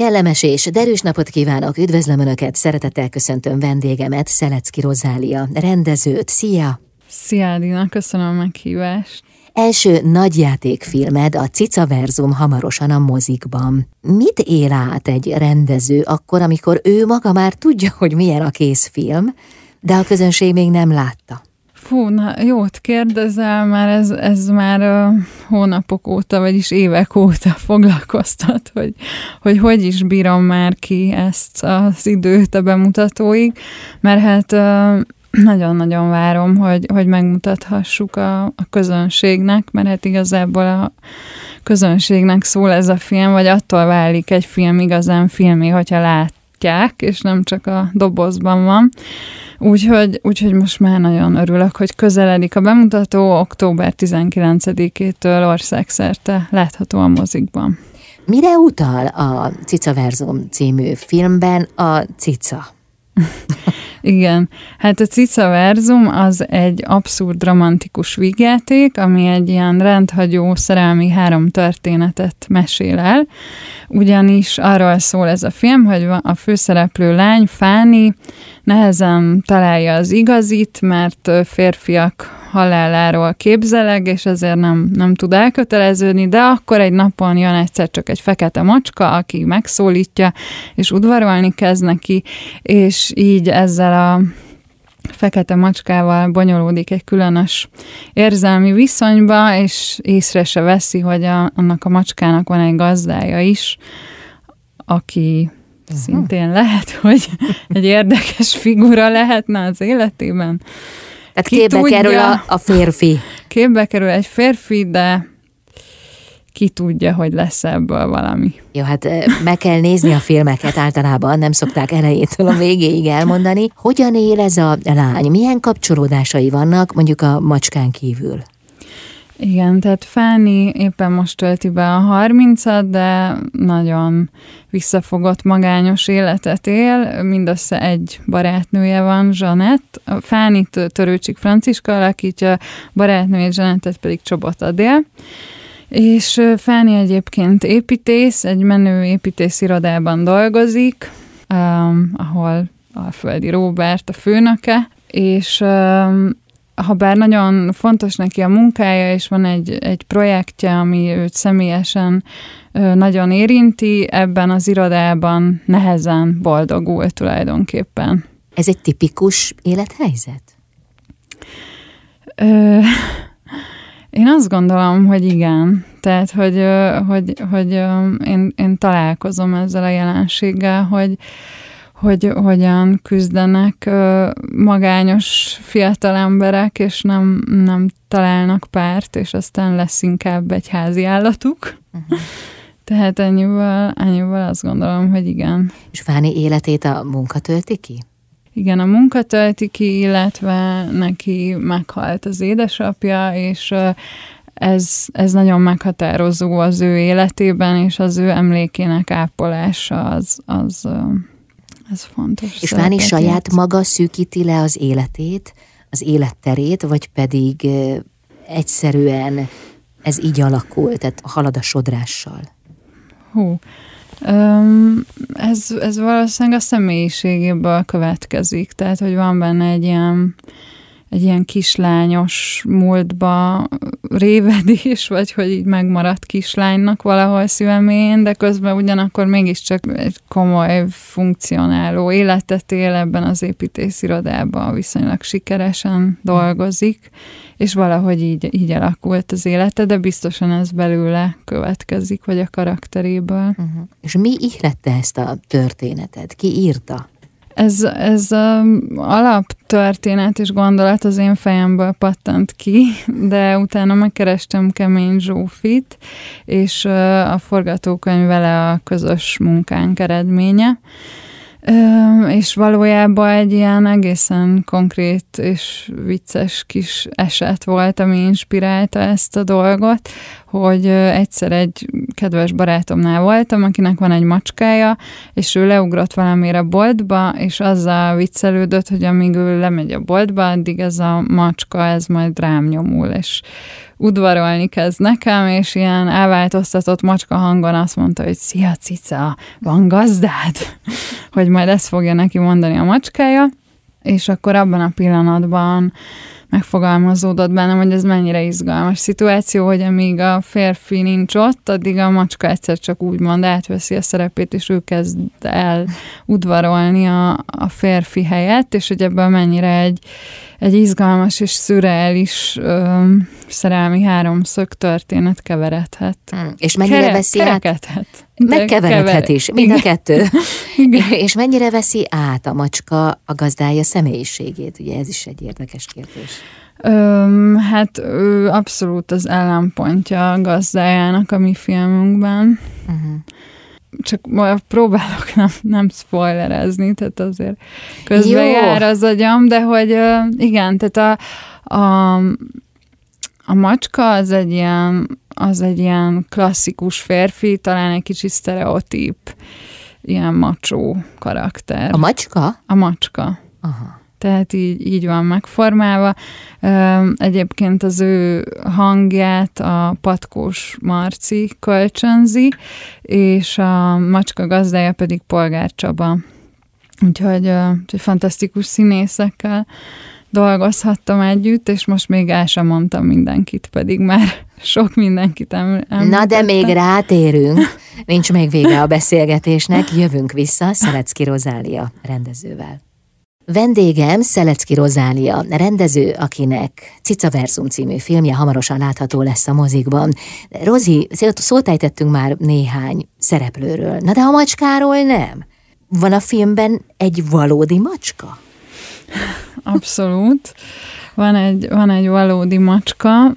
Kellemes és derűs napot kívánok, üdvözlöm Önöket, szeretettel köszöntöm vendégemet, Szelecki Rozália, rendezőt, szia! Szia, Dina, köszönöm a meghívást! Első nagyjátékfilmed, a Cica Verzum hamarosan a mozikban. Mit él át egy rendező akkor, amikor ő maga már tudja, hogy milyen a készfilm, de a közönség még nem látta? Fú, na, jót kérdezel, már ez, ez már uh, hónapok óta, vagyis évek óta foglalkoztat, hogy, hogy hogy is bírom már ki ezt az időt a bemutatóig, mert hát uh, nagyon-nagyon várom, hogy, hogy megmutathassuk a, a közönségnek, mert hát igazából a közönségnek szól ez a film, vagy attól válik egy film igazán filmé, hogyha látják, és nem csak a dobozban van. Úgyhogy, úgyhogy most már nagyon örülök, hogy közeledik a bemutató, október 19-től országszerte látható a mozikban. Mire utal a Cica Verzum című filmben a cica? Igen, hát a Cica Verzum az egy abszurd romantikus vígjáték, ami egy ilyen rendhagyó szerelmi három történetet mesél el, ugyanis arról szól ez a film, hogy a főszereplő lány, Fáni, nehezen találja az igazit, mert férfiak haláláról képzeleg, és ezért nem, nem tud elköteleződni, de akkor egy napon jön egyszer csak egy fekete macska, aki megszólítja, és udvarolni kezd neki, és így ezzel a fekete macskával bonyolódik egy különös érzelmi viszonyba, és észre se veszi, hogy a, annak a macskának van egy gazdája is, aki szintén lehet, hogy egy érdekes figura lehetne az életében. Tehát ki képbe tudja, kerül a, a férfi. Képbe kerül egy férfi, de ki tudja, hogy lesz ebből valami. Jó, hát meg kell nézni a filmeket általában, nem szokták elejétől a végéig elmondani. Hogyan él ez a lány? Milyen kapcsolódásai vannak mondjuk a macskán kívül? Igen, tehát Fáni éppen most tölti be a 30 de nagyon visszafogott, magányos életet él. Mindössze egy barátnője van, Zsanett. Fáni Törőcsik Franciska alakítja, barátnőjét Zsanettet pedig Csobot Adél. És Fáni egyébként építész, egy menő építész irodában dolgozik, um, ahol Alföldi Róbert a főnöke, és um, ha bár nagyon fontos neki a munkája, és van egy, egy projektje, ami őt személyesen nagyon érinti, ebben az irodában nehezen boldogul tulajdonképpen. Ez egy tipikus élethelyzet? Ö, én azt gondolom, hogy igen. Tehát, hogy, hogy, hogy én, én találkozom ezzel a jelenséggel, hogy, hogy hogyan küzdenek magányos fiatal emberek, és nem, nem találnak párt, és aztán lesz inkább egy házi állatuk. Uh-huh. Tehát ennyivel, ennyivel azt gondolom, hogy igen. És Fáni életét a munka tölti ki? Igen, a munka tölti ki, illetve neki meghalt az édesapja, és ez, ez nagyon meghatározó az ő életében, és az ő emlékének ápolása az, az ez fontos. És Fáni saját maga szűkíti le az életét, az életterét, vagy pedig egyszerűen ez így alakul, tehát halad a sodrással? Hú, um, ez, ez valószínűleg a személyiségéből következik, tehát hogy van benne egy ilyen egy ilyen kislányos múltba révedés, vagy hogy így megmaradt kislánynak valahol szívemén, de közben ugyanakkor mégiscsak egy komoly, funkcionáló életet él ebben az építészirodában, viszonylag sikeresen dolgozik, és valahogy így, így alakult az élete, de biztosan ez belőle következik, vagy a karakteréből. Uh-huh. És mi ihlette ezt a történetet? Ki írta? Ez, ez a alaptörténet és gondolat az én fejemből pattant ki, de utána megkerestem Kemény Zsófit, és a forgatókönyv vele a közös munkánk eredménye. És valójában egy ilyen egészen konkrét és vicces kis eset volt, ami inspirálta ezt a dolgot, hogy egyszer egy kedves barátomnál voltam, akinek van egy macskája, és ő leugrott valamire boltba, és azzal viccelődött, hogy amíg ő lemegy a boltba, addig ez a macska, ez majd rám nyomul, és udvarolni kezd nekem, és ilyen elváltoztatott macska hangon azt mondta, hogy szia cica, van gazdád? hogy majd ezt fogja neki mondani a macskája, és akkor abban a pillanatban megfogalmazódott bennem, hogy ez mennyire izgalmas szituáció, hogy amíg a férfi nincs ott, addig a macska egyszer csak úgy mond, átveszi a szerepét, és ő kezd el udvarolni a, a férfi helyett, és hogy ebből mennyire egy, egy izgalmas és szürreális szerelmi háromszög történet keveredhet. Hmm. És mennyire Kere, veszi át? Megkeveredhet is, mind a kettő. Igen. És mennyire veszi át a macska a gazdája személyiségét? Ugye ez is egy érdekes kérdés. Öm, hát ő abszolút az ellenpontja a gazdájának a mi filmünkben. Uh-huh. Csak próbálok nem, nem spoilerezni, tehát azért közben Jó. jár az agyam, de hogy igen, tehát a, a, a macska az egy ilyen, az egy ilyen klasszikus férfi, talán egy kicsit sztereotíp, ilyen macsó karakter. A macska? A macska. Aha tehát így, így van megformálva. Egyébként az ő hangját a Patkós Marci kölcsönzi, és a macska gazdája pedig Polgár Csaba. Úgyhogy, úgyhogy fantasztikus színészekkel dolgozhattam együtt, és most még el sem mondtam mindenkit, pedig már sok mindenkit említettem. Na, de még rátérünk. Nincs még vége a beszélgetésnek, jövünk vissza Szelecki Rozália rendezővel. Vendégem Szelecki Rozália, rendező, akinek Cica Verzum című filmje hamarosan látható lesz a mozikban. Rozi, szót már néhány szereplőről, na de a macskáról nem. Van a filmben egy valódi macska? Abszolút. Van egy, van egy valódi macska,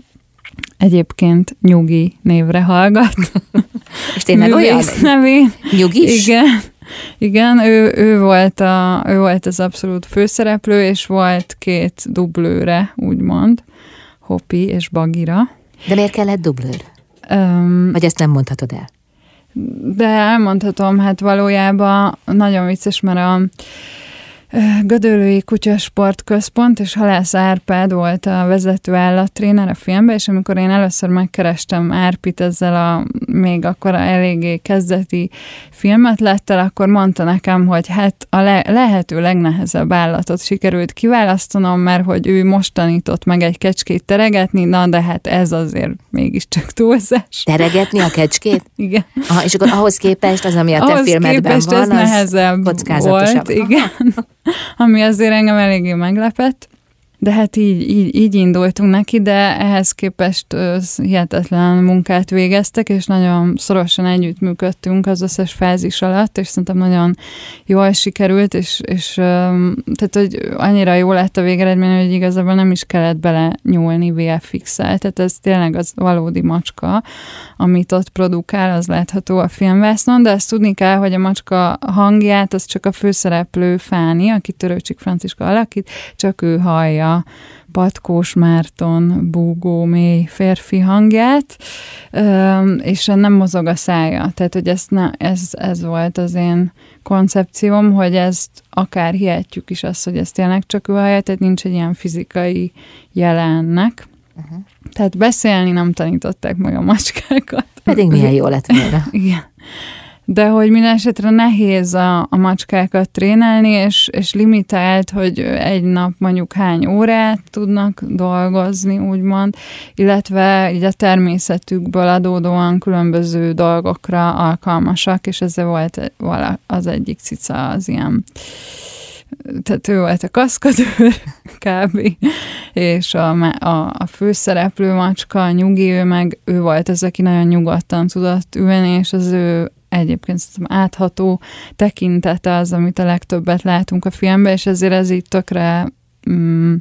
egyébként Nyugi névre hallgat. És tényleg olyan? nevén. Nyugis? Igen. Igen, ő, ő, volt a, ő volt az abszolút főszereplő, és volt két dublőre, úgymond, Hopi és Bagira. De miért kellett dublőr? Um, Vagy ezt nem mondhatod el? De elmondhatom, hát valójában nagyon vicces, mert a Gödöllői Kutyasport Központ, és Halász Árpád volt a vezető állattréner a filmben, és amikor én először megkerestem Árpit ezzel a még akkor a eléggé kezdeti filmet lettel, akkor mondta nekem, hogy hát a le- lehető legnehezebb állatot sikerült kiválasztanom, mert hogy ő most tanított meg egy kecskét teregetni, na de hát ez azért mégiscsak túlzás. Teregetni a kecskét? igen. Aha, és akkor ahhoz képest az, ami a te ahhoz filmedben van, ez az nehezebb volt, igen. Ami azért engem eléggé meglepett. De hát így, így, így indultunk neki, de ehhez képest hihetetlen munkát végeztek, és nagyon szorosan együttműködtünk az összes fázis alatt, és szerintem nagyon jól sikerült, és, és tehát, hogy annyira jó lett a végeredmény, hogy igazából nem is kellett bele nyúlni VFX-el, tehát ez tényleg az valódi macska, amit ott produkál, az látható a filmvásznon, de azt tudni kell, hogy a macska hangját az csak a főszereplő Fáni, aki Törőcsik Franciska alakít, csak ő hallja Patkós Márton búgó mély férfi hangját, és nem mozog a szája. Tehát, hogy ezt ne, ez, ez volt az én koncepcióm, hogy ezt akár hihetjük is azt, hogy ezt tényleg csak ő hallja, tehát nincs egy ilyen fizikai jelennek. Uh-huh. Tehát beszélni nem tanították meg a macskákat. Pedig milyen jó lett volna. Igen de hogy minden esetre nehéz a, a macskákat trénelni, és, és limitált, hogy egy nap mondjuk hány órát tudnak dolgozni, úgymond, illetve így a természetükből adódóan különböző dolgokra alkalmasak, és ez volt az egyik cica az ilyen tehát ő volt a kaszkadőr, kb. És a, a, a főszereplő macska, a nyugi, ő meg ő volt az, aki nagyon nyugodtan tudott ülni, és az ő egyébként átható tekintete az, amit a legtöbbet látunk a filmben, és ezért ez így tökre mm,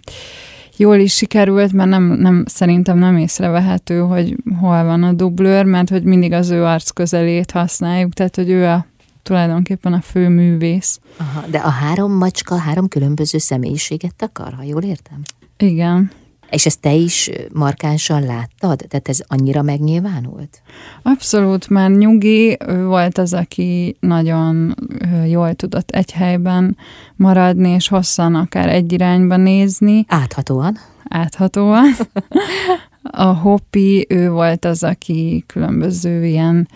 jól is sikerült, mert nem, nem, szerintem nem észrevehető, hogy hol van a dublőr, mert hogy mindig az ő arc közelét használjuk, tehát hogy ő a tulajdonképpen a fő művész. Aha, de a három macska három különböző személyiséget akar, ha jól értem? Igen. És ezt te is markánsan láttad? Tehát ez annyira megnyilvánult? Abszolút, mert Nyugi volt az, aki nagyon jól tudott egy helyben maradni, és hosszan akár egy irányba nézni. Áthatóan? Áthatóan. A Hopi, ő volt az, aki különböző ilyen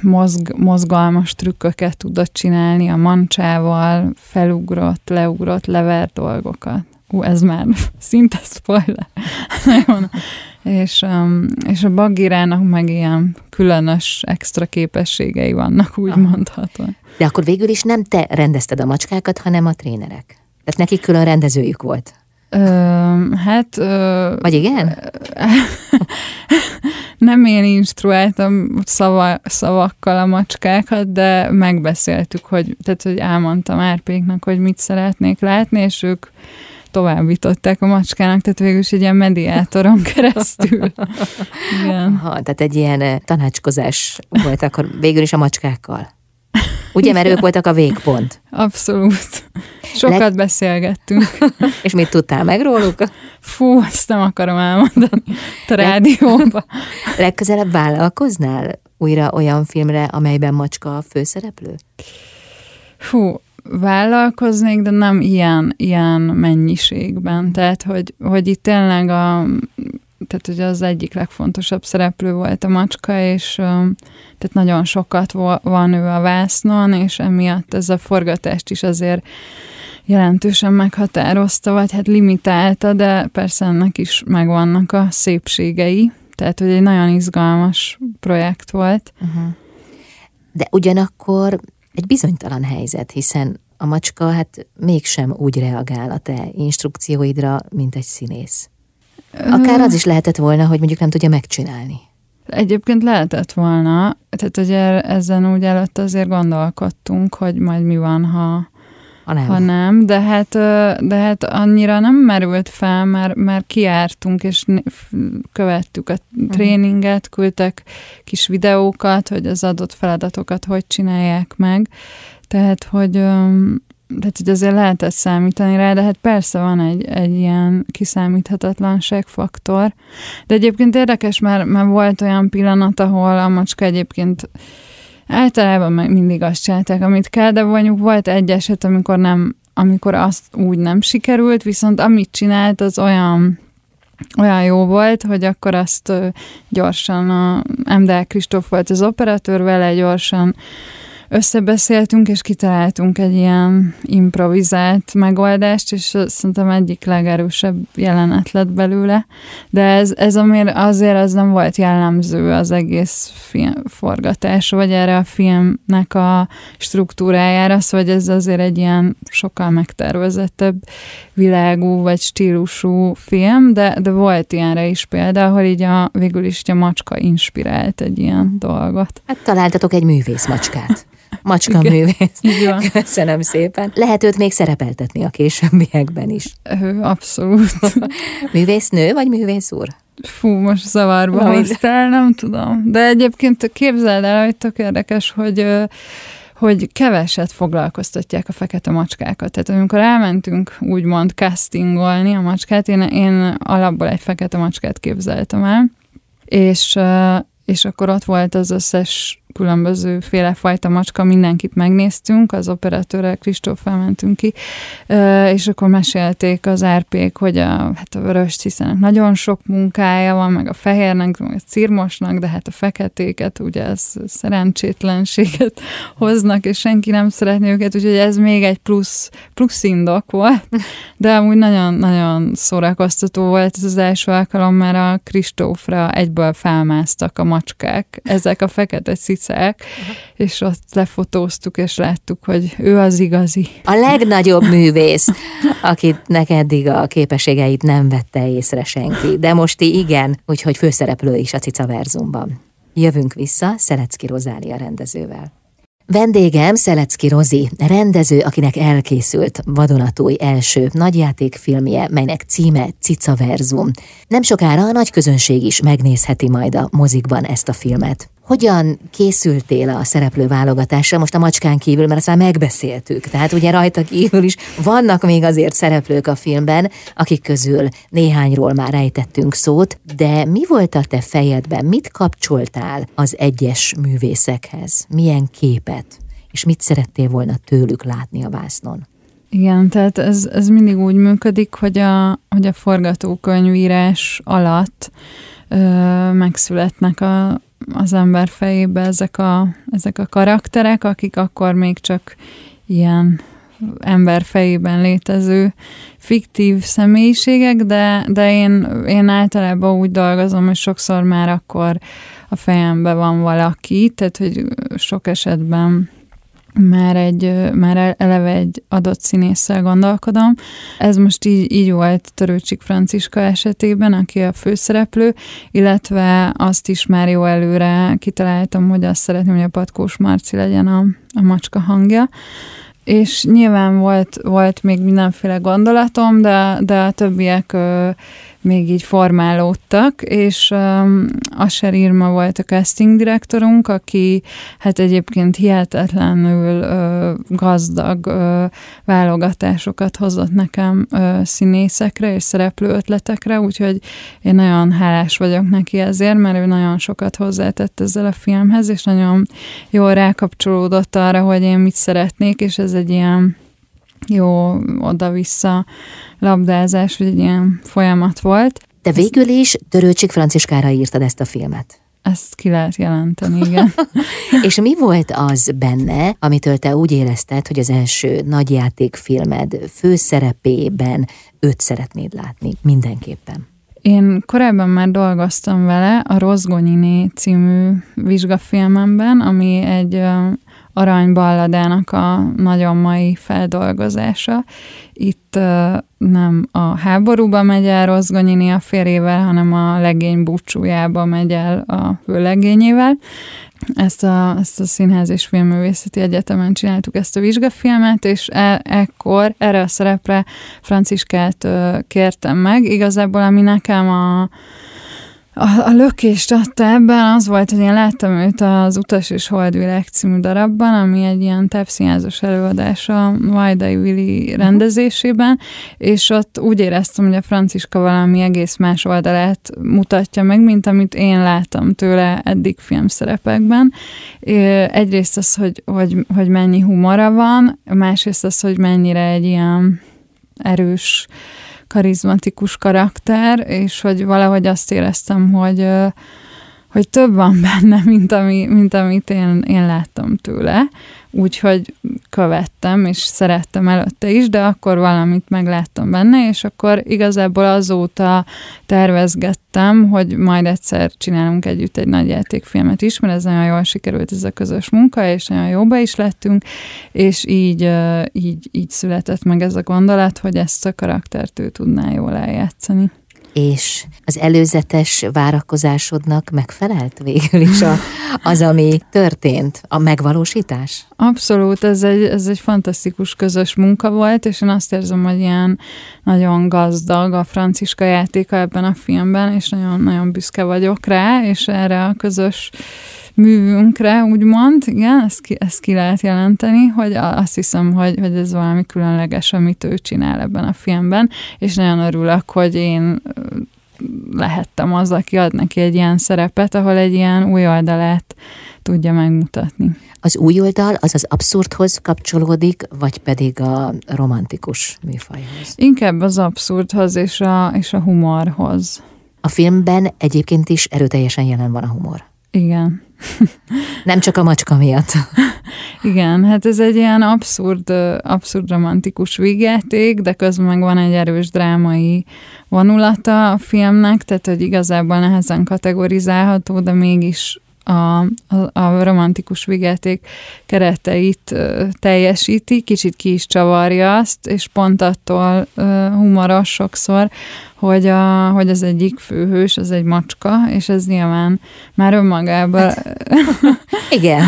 mozg, mozgalmas trükköket tudott csinálni a mancsával, felugrott, leugrott, levert dolgokat. Ú, ez már szinte spoiler. És, um, és a Bagirának meg ilyen különös extra képességei vannak, úgy Aha. mondhatom. De akkor végül is nem te rendezted a macskákat, hanem a trénerek. Tehát nekik külön rendezőjük volt. Ö, hát... Ö, Vagy igen? nem én instruáltam szava, szavakkal a macskákat, de megbeszéltük, hogy, tehát, hogy elmondtam Árpéknak, hogy mit szeretnék látni, és ők továbbították a macskának, tehát végül is egy ilyen mediátoron keresztül. Igen. Aha, tehát egy ilyen tanácskozás volt akkor végül is a macskákkal. Ugye, mert ők voltak a végpont. Abszolút. Sokat Leg... beszélgettünk. És mit tudtál meg róluk? Fú, ezt nem akarom elmondani a rádióba. Legközelebb vállalkoznál újra olyan filmre, amelyben macska a főszereplő? Fú, vállalkoznék, de nem ilyen, ilyen mennyiségben. Tehát, hogy, hogy itt tényleg a tehát ugye az egyik legfontosabb szereplő volt a macska, és tehát nagyon sokat van ő a vásznon, és emiatt ez a forgatást is azért jelentősen meghatározta, vagy hát limitálta, de persze ennek is megvannak a szépségei. Tehát, hogy egy nagyon izgalmas projekt volt. Uh-huh. De ugyanakkor egy bizonytalan helyzet, hiszen a macska hát mégsem úgy reagál a te instrukcióidra, mint egy színész. Akár az is lehetett volna, hogy mondjuk nem tudja megcsinálni. Egyébként lehetett volna, tehát ugye ezen úgy előtt azért gondolkodtunk, hogy majd mi van, ha, ha nem. Ha nem, de hát, de hát annyira nem merült fel, mert, mert kiártunk, és követtük a mhm. tréninget, küldtek kis videókat, hogy az adott feladatokat hogy csinálják meg. Tehát, hogy tehát hogy azért lehetett számítani rá, de hát persze van egy, egy ilyen kiszámíthatatlanság-faktor. De egyébként érdekes, mert, mert volt olyan pillanat, ahol a macska egyébként általában meg mindig azt csinálták, amit kell, de mondjuk volt egy eset, amikor nem, amikor azt úgy nem sikerült, viszont amit csinált, az olyan olyan jó volt, hogy akkor azt gyorsan a MDL Kristóf volt az operatőr, vele gyorsan összebeszéltünk, és kitaláltunk egy ilyen improvizált megoldást, és szerintem egyik legerősebb jelenet lett belőle, de ez, ez amir azért az nem volt jellemző az egész film forgatás, vagy erre a filmnek a struktúrájára, szóval ez azért egy ilyen sokkal megtervezettebb világú vagy stílusú film, de, de volt ilyenre is példa, ahol így a, végül is a macska inspirált egy ilyen dolgot. Hát találtatok egy művész macskát. Macska Igen. művész. Igen. Köszönöm szépen. Lehet őt még szerepeltetni a későbbiekben is. Ő, abszolút. nő vagy művész úr? Fú, most zavarba hoztál, nem tudom. De egyébként képzeld el, hogy tök érdekes, hogy hogy keveset foglalkoztatják a fekete macskákat. Tehát amikor elmentünk úgymond castingolni a macskát, én, én alapból egy fekete macskát képzeltem el, és, és akkor ott volt az összes különböző fajta macska, mindenkit megnéztünk, az operatőrrel Kristóf felmentünk ki, és akkor mesélték az árpék, hogy a, hát a vörös ciszenek nagyon sok munkája van, meg a fehérnek, meg a cirmosnak, de hát a feketéket, ugye ez szerencsétlenséget hoznak, és senki nem szeretné őket, úgyhogy ez még egy plusz, plusz indok volt, de amúgy nagyon-nagyon szórakoztató volt ez az első alkalom, mert a Kristófra egyből felmásztak a macskák, ezek a fekete cicák, cicák, Aha. és ott lefotóztuk, és láttuk, hogy ő az igazi. A legnagyobb művész, akit eddig a képességeit nem vette észre senki, de most igen, úgyhogy főszereplő is a Cica Verzumban. Jövünk vissza Szelecki Rozália rendezővel. Vendégem Szelecki Rozi, rendező, akinek elkészült vadonatúj első nagyjátékfilmje, melynek címe Cica Verzum. Nem sokára a nagy közönség is megnézheti majd a mozikban ezt a filmet. Hogyan készültél a szereplő válogatásra, most a macskán kívül, mert ezt már megbeszéltük, tehát ugye rajta kívül is vannak még azért szereplők a filmben, akik közül néhányról már ejtettünk szót, de mi volt a te fejedben, mit kapcsoltál az egyes művészekhez, milyen képet, és mit szerettél volna tőlük látni a vásznon? Igen, tehát ez, ez mindig úgy működik, hogy a, hogy a forgatókönyvírás alatt ö, megszületnek a, az ember fejébe ezek a, ezek a karakterek, akik akkor még csak ilyen ember fejében létező fiktív személyiségek, de, de én, én általában úgy dolgozom, hogy sokszor már akkor a fejemben van valaki, tehát hogy sok esetben már, egy, már eleve egy adott színésszel gondolkodom. Ez most így, így volt Törőcsik Franciska esetében, aki a főszereplő, illetve azt is már jó előre kitaláltam, hogy azt szeretném, hogy a Patkós Marci legyen a, a macska hangja és nyilván volt, volt még mindenféle gondolatom, de, de a többiek ö, még így formálódtak, és um, Asher Irma volt a casting direktorunk, aki hát egyébként hihetetlenül uh, gazdag uh, válogatásokat hozott nekem uh, színészekre és szereplő ötletekre, úgyhogy én nagyon hálás vagyok neki ezért, mert ő nagyon sokat hozzátett ezzel a filmhez, és nagyon jól rákapcsolódott arra, hogy én mit szeretnék, és ez egy ilyen jó oda-vissza labdázás, hogy egy ilyen folyamat volt. De végül is Törőcsik Franciskára írtad ezt a filmet. Ezt ki lehet jelenteni, igen. És mi volt az benne, amitől te úgy érezted, hogy az első nagyjátékfilmed főszerepében őt szeretnéd látni mindenképpen? Én korábban már dolgoztam vele a Rozgonyiné című vizsgafilmemben, ami egy aranyballadának a nagyon mai feldolgozása. Itt uh, nem a háborúba megy el Rozgonyini a férjével, hanem a legény búcsújába megy el a főlegényével. Ezt a, ezt a Színház és Filmművészeti Egyetemen csináltuk ezt a vizsgafilmet, és e, ekkor erre a szerepre Franciskát uh, kértem meg. Igazából, ami nekem a a, a lökést adta ebben az volt, hogy én láttam őt az Utas és Holdvilág című darabban, ami egy ilyen tepszínházas előadás a Vajdai Willi rendezésében, és ott úgy éreztem, hogy a Franciska valami egész más oldalát mutatja meg, mint amit én láttam tőle eddig filmszerepekben. Egyrészt az, hogy, hogy, hogy mennyi humora van, másrészt az, hogy mennyire egy ilyen erős karizmatikus karakter, és hogy valahogy azt éreztem, hogy, hogy több van benne, mint, ami, mint amit én, én láttam tőle. Úgyhogy követtem, és szerettem előtte is, de akkor valamit megláttam benne, és akkor igazából azóta tervezgettem, hogy majd egyszer csinálunk együtt egy nagy játékfilmet is, mert ez nagyon jól sikerült ez a közös munka, és nagyon jóba is lettünk, és így, így, így született meg ez a gondolat, hogy ezt a karaktert ő tudná jól eljátszani és az előzetes várakozásodnak megfelelt végül is a, az, ami történt, a megvalósítás? Abszolút, ez egy, ez egy fantasztikus közös munka volt, és én azt érzem, hogy ilyen nagyon gazdag a franciska játéka ebben a filmben, és nagyon-nagyon büszke vagyok rá, és erre a közös művünkre, úgymond, igen, ezt ki, ezt ki lehet jelenteni, hogy azt hiszem, hogy, hogy ez valami különleges, amit ő csinál ebben a filmben, és nagyon örülök, hogy én lehettem az, aki ad neki egy ilyen szerepet, ahol egy ilyen új oldalát tudja megmutatni. Az új oldal az az abszurdhoz kapcsolódik, vagy pedig a romantikus műfajhoz? Inkább az abszurdhoz és a, és a humorhoz. A filmben egyébként is erőteljesen jelen van a humor. Igen. Nem csak a macska miatt. Igen, hát ez egy ilyen abszurd, abszurd romantikus vígjáték, de közben meg van egy erős drámai vonulata a filmnek, tehát hogy igazából nehezen kategorizálható, de mégis a, a, a romantikus vigyáték kereteit uh, teljesíti, kicsit ki is csavarja azt, és pont attól uh, humoros sokszor, hogy, a, hogy az egyik főhős, az egy macska, és ez nyilván már önmagában hát, igen.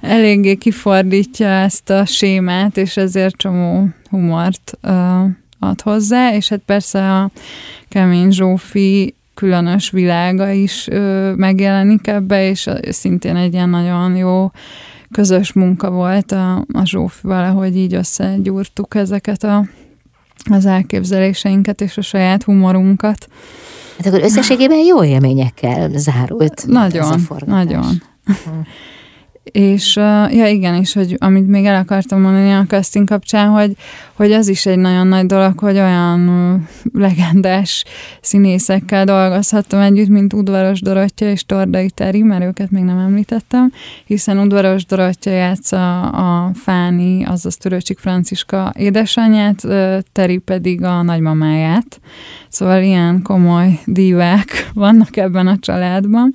eléggé kifordítja ezt a sémát, és ezért csomó humort uh, ad hozzá, és hát persze a Kemény Zsófi különös világa is ö, megjelenik ebbe, és szintén egy ilyen nagyon jó közös munka volt a, a Zsófival, ahogy így összegyúrtuk ezeket a, az elképzeléseinket és a saját humorunkat. Hát akkor összességében jó élményekkel zárult. Nagyon, ez a nagyon. És ja igen, és hogy amit még el akartam mondani a casting kapcsán, hogy, hogy az is egy nagyon nagy dolog, hogy olyan legendás színészekkel dolgozhattam együtt, mint Udvaros Dorottya és Tordai Teri, mert őket még nem említettem, hiszen Udvaros Dorottya játsza a Fáni, azaz Törőcsik Franciska édesanyját, Teri pedig a nagymamáját. Szóval ilyen komoly dívák vannak ebben a családban,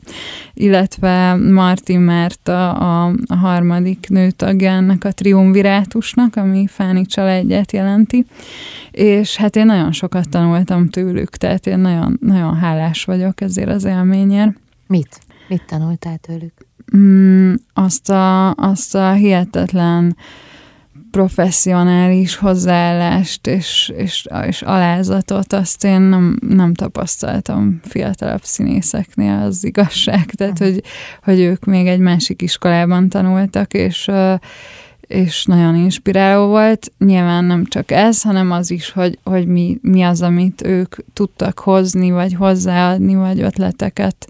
illetve Martin Márta a, a harmadik nőtagja ennek a triumvirátusnak, ami Fáni családját jelenti, és hát én nagyon sokat tanultam tőlük, tehát én nagyon, nagyon hálás vagyok ezért az élményért. Mit? Mit tanultál tőlük? Mm, azt, a, azt a hihetetlen professzionális hozzáállást és, és, és alázatot, azt én nem, nem tapasztaltam fiatalabb színészeknél, az igazság. Tehát, hogy, hogy ők még egy másik iskolában tanultak, és és nagyon inspiráló volt. Nyilván nem csak ez, hanem az is, hogy, hogy mi, mi az, amit ők tudtak hozni, vagy hozzáadni, vagy ötleteket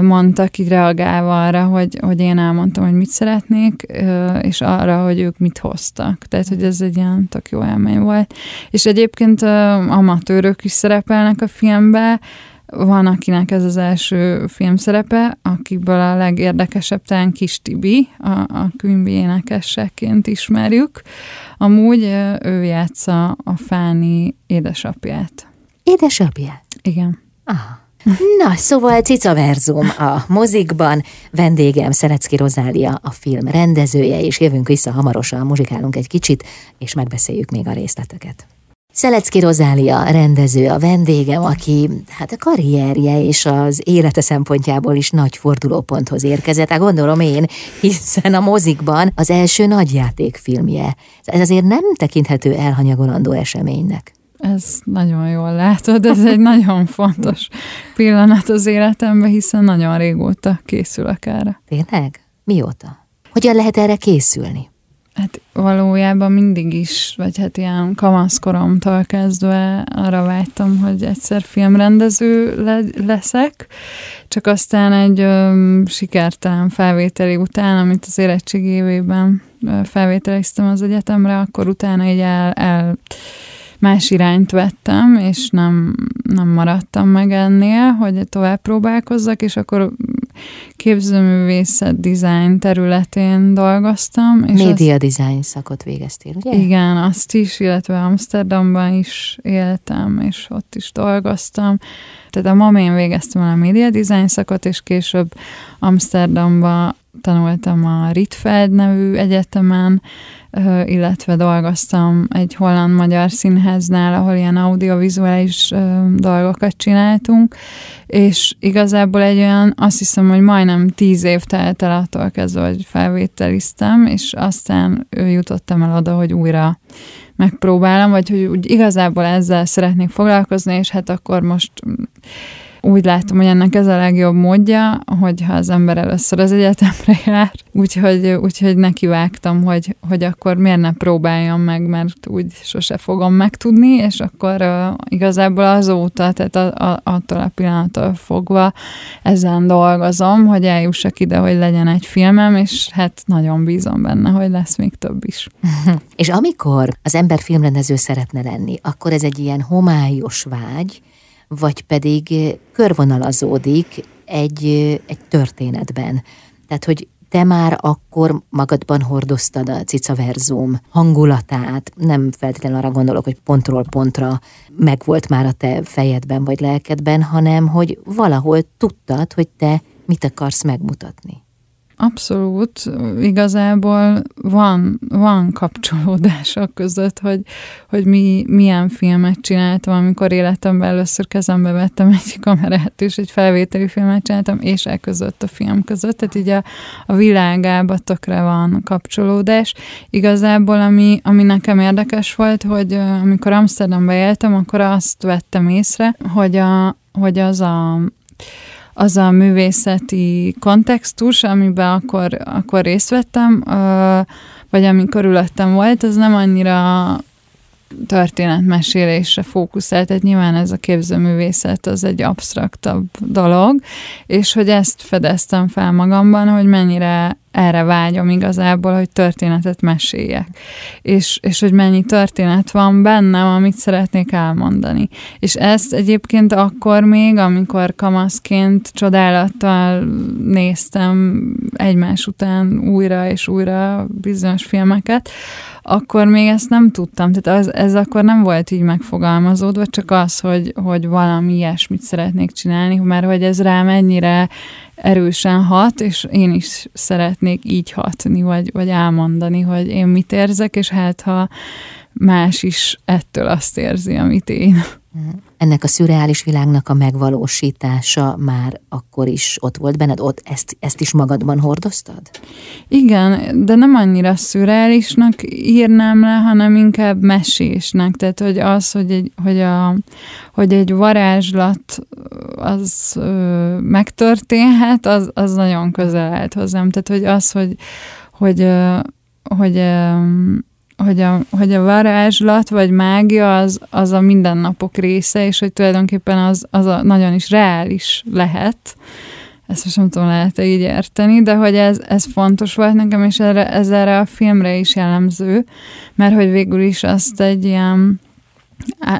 mondtak, így reagálva arra, hogy, hogy én elmondtam, hogy mit szeretnék, és arra, hogy ők mit hoztak. Tehát, hogy ez egy ilyen tök jó élmény volt. És egyébként amatőrök is szerepelnek a filmbe, van, akinek ez az első filmszerepe, akikből a legérdekesebb talán Kis Tibi, a, a Quimby énekesseként ismerjük. Amúgy ő játsza a Fáni édesapját. Édesapját? Igen. Aha. Na, szóval Cica Verzum a mozikban, vendégem Szelecki Rozália a film rendezője, és jövünk vissza hamarosan, muzsikálunk egy kicsit, és megbeszéljük még a részleteket. Szelecki Rozália rendező a vendégem, aki hát a karrierje és az élete szempontjából is nagy fordulóponthoz érkezett. Hát gondolom én, hiszen a mozikban az első nagyjátékfilmje. Ez azért nem tekinthető elhanyagolandó eseménynek. Ez nagyon jól látod, ez egy nagyon fontos pillanat az életemben, hiszen nagyon régóta készülök erre. Tényleg? Mióta? Hogyan lehet erre készülni? Hát valójában mindig is, vagy hát ilyen kamaszkoromtól kezdve arra vágytam, hogy egyszer filmrendező le- leszek, csak aztán egy ö, sikertelen felvételi után, amit az érettségi évében felvételiztem az egyetemre, akkor utána így el, el más irányt vettem, és nem, nem maradtam meg ennél, hogy tovább próbálkozzak, és akkor képzőművészet design területén dolgoztam. És Média az, design szakot végeztél, ugye? Igen, azt is, illetve Amsterdamban is éltem, és ott is dolgoztam. Tehát a mamén végeztem el a média design szakot, és később Amsterdamba tanultam a Ritfeld nevű egyetemen, illetve dolgoztam egy holland-magyar színháznál, ahol ilyen audiovizuális dolgokat csináltunk, és igazából egy olyan, azt hiszem, hogy majdnem tíz év telt el attól kezdve, hogy felvételiztem, és aztán jutottam el oda, hogy újra megpróbálom, vagy hogy úgy igazából ezzel szeretnék foglalkozni, és hát akkor most úgy látom, hogy ennek ez a legjobb módja, hogyha az ember először az egyetemre jár, úgyhogy, úgyhogy nekivágtam, hogy, hogy akkor miért ne próbáljam meg, mert úgy sose fogom megtudni, és akkor uh, igazából azóta, tehát a, a, attól a pillanattól fogva ezen dolgozom, hogy eljussak ide, hogy legyen egy filmem, és hát nagyon bízom benne, hogy lesz még több is. és amikor az ember filmrendező szeretne lenni, akkor ez egy ilyen homályos vágy, vagy pedig körvonalazódik egy, egy történetben. Tehát, hogy te már akkor magadban hordoztad a cicaverzum hangulatát, nem feltétlenül arra gondolok, hogy pontról pontra megvolt már a te fejedben vagy lelkedben, hanem hogy valahol tudtad, hogy te mit akarsz megmutatni. Abszolút, igazából van, van kapcsolódás a között, hogy, hogy mi, milyen filmet csináltam, amikor életemben először kezembe vettem egy kamerát, és egy felvételi filmet csináltam, és e között a film között, tehát így a, a világába tökre van kapcsolódás. Igazából, ami, ami nekem érdekes volt, hogy amikor Amsterdamban éltem, akkor azt vettem észre, hogy, a, hogy az a az a művészeti kontextus, amiben akkor, akkor részt vettem, vagy ami körülöttem volt, az nem annyira történetmesélésre fókuszált, tehát nyilván ez a képzőművészet az egy absztraktabb dolog, és hogy ezt fedeztem fel magamban, hogy mennyire erre vágyom igazából, hogy történetet meséljek. És, és hogy mennyi történet van bennem, amit szeretnék elmondani. És ezt egyébként akkor még, amikor kamaszként csodálattal néztem egymás után újra és újra bizonyos filmeket, akkor még ezt nem tudtam, tehát az, ez akkor nem volt így megfogalmazódva, csak az, hogy, hogy valami ilyesmit szeretnék csinálni, mert hogy ez rám ennyire erősen hat, és én is szeretnék így hatni, vagy, vagy elmondani, hogy én mit érzek, és hát ha más is ettől azt érzi, amit én. Ennek a szürreális világnak a megvalósítása már akkor is ott volt benned, ott ezt, ezt is magadban hordoztad? Igen, de nem annyira szürreálisnak írnám le, hanem inkább mesésnek. Tehát, hogy az, hogy egy, hogy a, hogy egy varázslat az ö, megtörténhet, az, az nagyon közel állt hozzám. Tehát, hogy az, hogy, hogy, ö, hogy ö, hogy a, hogy a varázslat vagy mágia az, az a mindennapok része, és hogy tulajdonképpen az, az a nagyon is reális lehet. Ezt most nem tudom, lehet -e így érteni, de hogy ez, ez fontos volt nekem, és erre, ez erre a filmre is jellemző, mert hogy végül is azt egy ilyen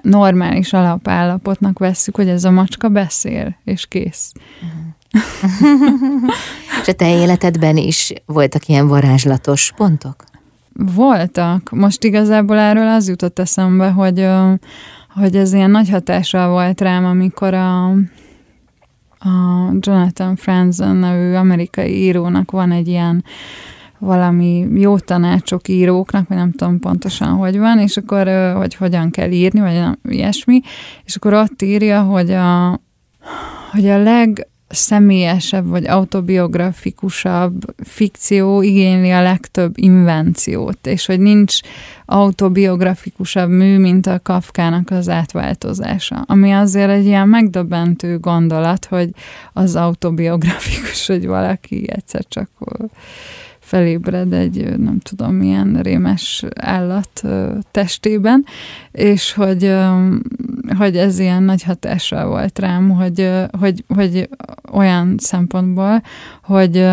normális alapállapotnak vesszük, hogy ez a macska beszél, és kész. és a te életedben is voltak ilyen varázslatos pontok? Voltak. Most igazából erről az jutott eszembe, hogy, hogy ez ilyen nagy hatással volt rám, amikor a, a Jonathan Franzen nevű amerikai írónak van egy ilyen valami jó tanácsok íróknak, vagy nem tudom pontosan, hogy van, és akkor, hogy hogyan kell írni, vagy ilyesmi, és akkor ott írja, hogy a, hogy a leg személyesebb vagy autobiografikusabb fikció igényli a legtöbb invenciót, és hogy nincs autobiografikusabb mű, mint a Kafkának az átváltozása. Ami azért egy ilyen megdöbbentő gondolat, hogy az autobiografikus, hogy valaki egyszer csak felébred egy, nem tudom, milyen rémes állat testében, és hogy, hogy ez ilyen nagy hatással volt rám, hogy, hogy, hogy olyan szempontból, hogy,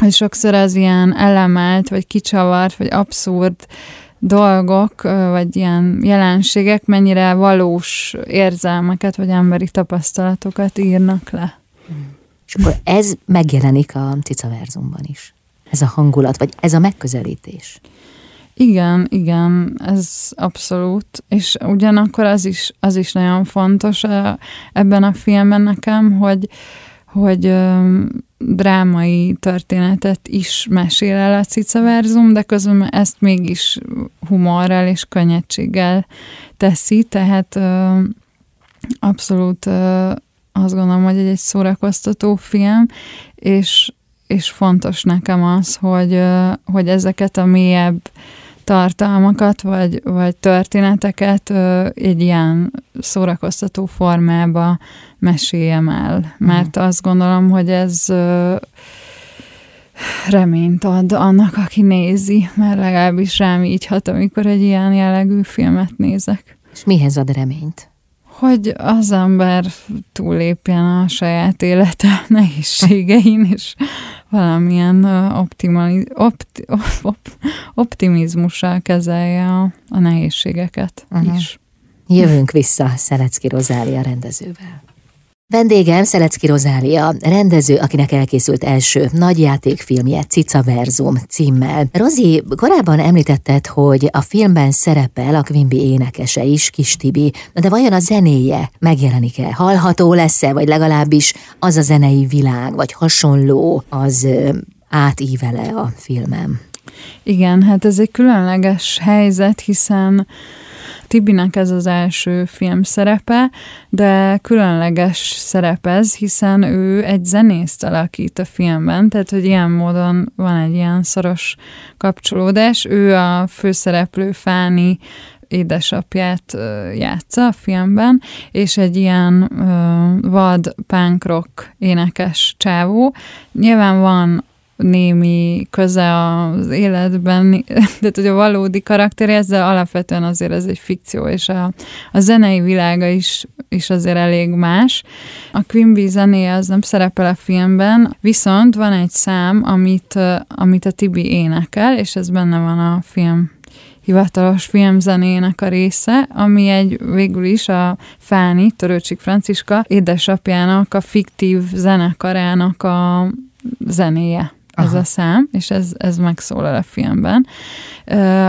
hogy sokszor az ilyen elemelt, vagy kicsavart, vagy abszurd dolgok, vagy ilyen jelenségek mennyire valós érzelmeket, vagy emberi tapasztalatokat írnak le. És akkor ez megjelenik a cicaverzumban is ez a hangulat, vagy ez a megközelítés. Igen, igen, ez abszolút, és ugyanakkor az is, az is nagyon fontos ebben a filmben nekem, hogy, hogy drámai történetet is mesél el a cicaverzum, de közben ezt mégis humorral és könnyedséggel teszi, tehát abszolút azt gondolom, hogy egy, egy szórakoztató film, és és fontos nekem az, hogy, hogy ezeket a mélyebb tartalmakat, vagy, vagy történeteket egy ilyen szórakoztató formába meséljem el. Mhm. Mert azt gondolom, hogy ez reményt ad annak, aki nézi, mert legalábbis rám így hat, amikor egy ilyen jellegű filmet nézek. És mihez ad reményt? hogy az ember túlépjen a saját élete nehézségein, és valamilyen optimali, opti, op, optimizmussal kezelje a, a nehézségeket uh-huh. is. Jövünk vissza Szelecki Rozália rendezővel. Vendégem Szelecki Rozália, rendező, akinek elkészült első nagyjátékfilmje Cica Verzum címmel. Rozi, korábban említetted, hogy a filmben szerepel a Quimby énekese is, Kis Tibi, de vajon a zenéje megjelenik-e? Hallható lesz-e, vagy legalábbis az a zenei világ, vagy hasonló, az átívele a filmem? Igen, hát ez egy különleges helyzet, hiszen Tibinek ez az első film szerepe, de különleges szerep ez, hiszen ő egy zenészt alakít a filmben, tehát hogy ilyen módon van egy ilyen szoros kapcsolódás. Ő a főszereplő Fáni édesapját játsza a filmben, és egy ilyen vad punk rock énekes csávó. Nyilván van némi köze az életben, de hogy a valódi karakter, ezzel alapvetően azért ez egy fikció, és a, a zenei világa is, is azért elég más. A Quimby zenéje az nem szerepel a filmben, viszont van egy szám, amit, amit a Tibi énekel, és ez benne van a film hivatalos filmzenének a része, ami egy végül is a Fáni, Törőcsik Franciska édesapjának a fiktív zenekarának a zenéje ez Aha. a szám, és ez, ez megszólal a filmben.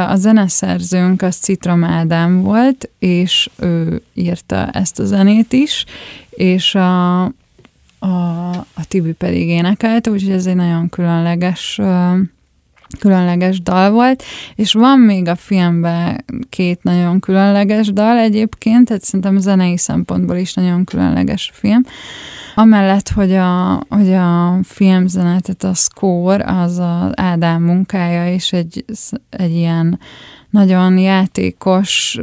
A zeneszerzőnk az Citrom Ádám volt, és ő írta ezt a zenét is, és a, a, a Tibi pedig énekelte, úgyhogy ez egy nagyon különleges különleges dal volt, és van még a filmben két nagyon különleges dal egyébként, tehát szerintem zenei szempontból is nagyon különleges film. Amellett, hogy a, hogy a filmzene, a score, az az Ádám munkája, és egy, egy ilyen nagyon játékos,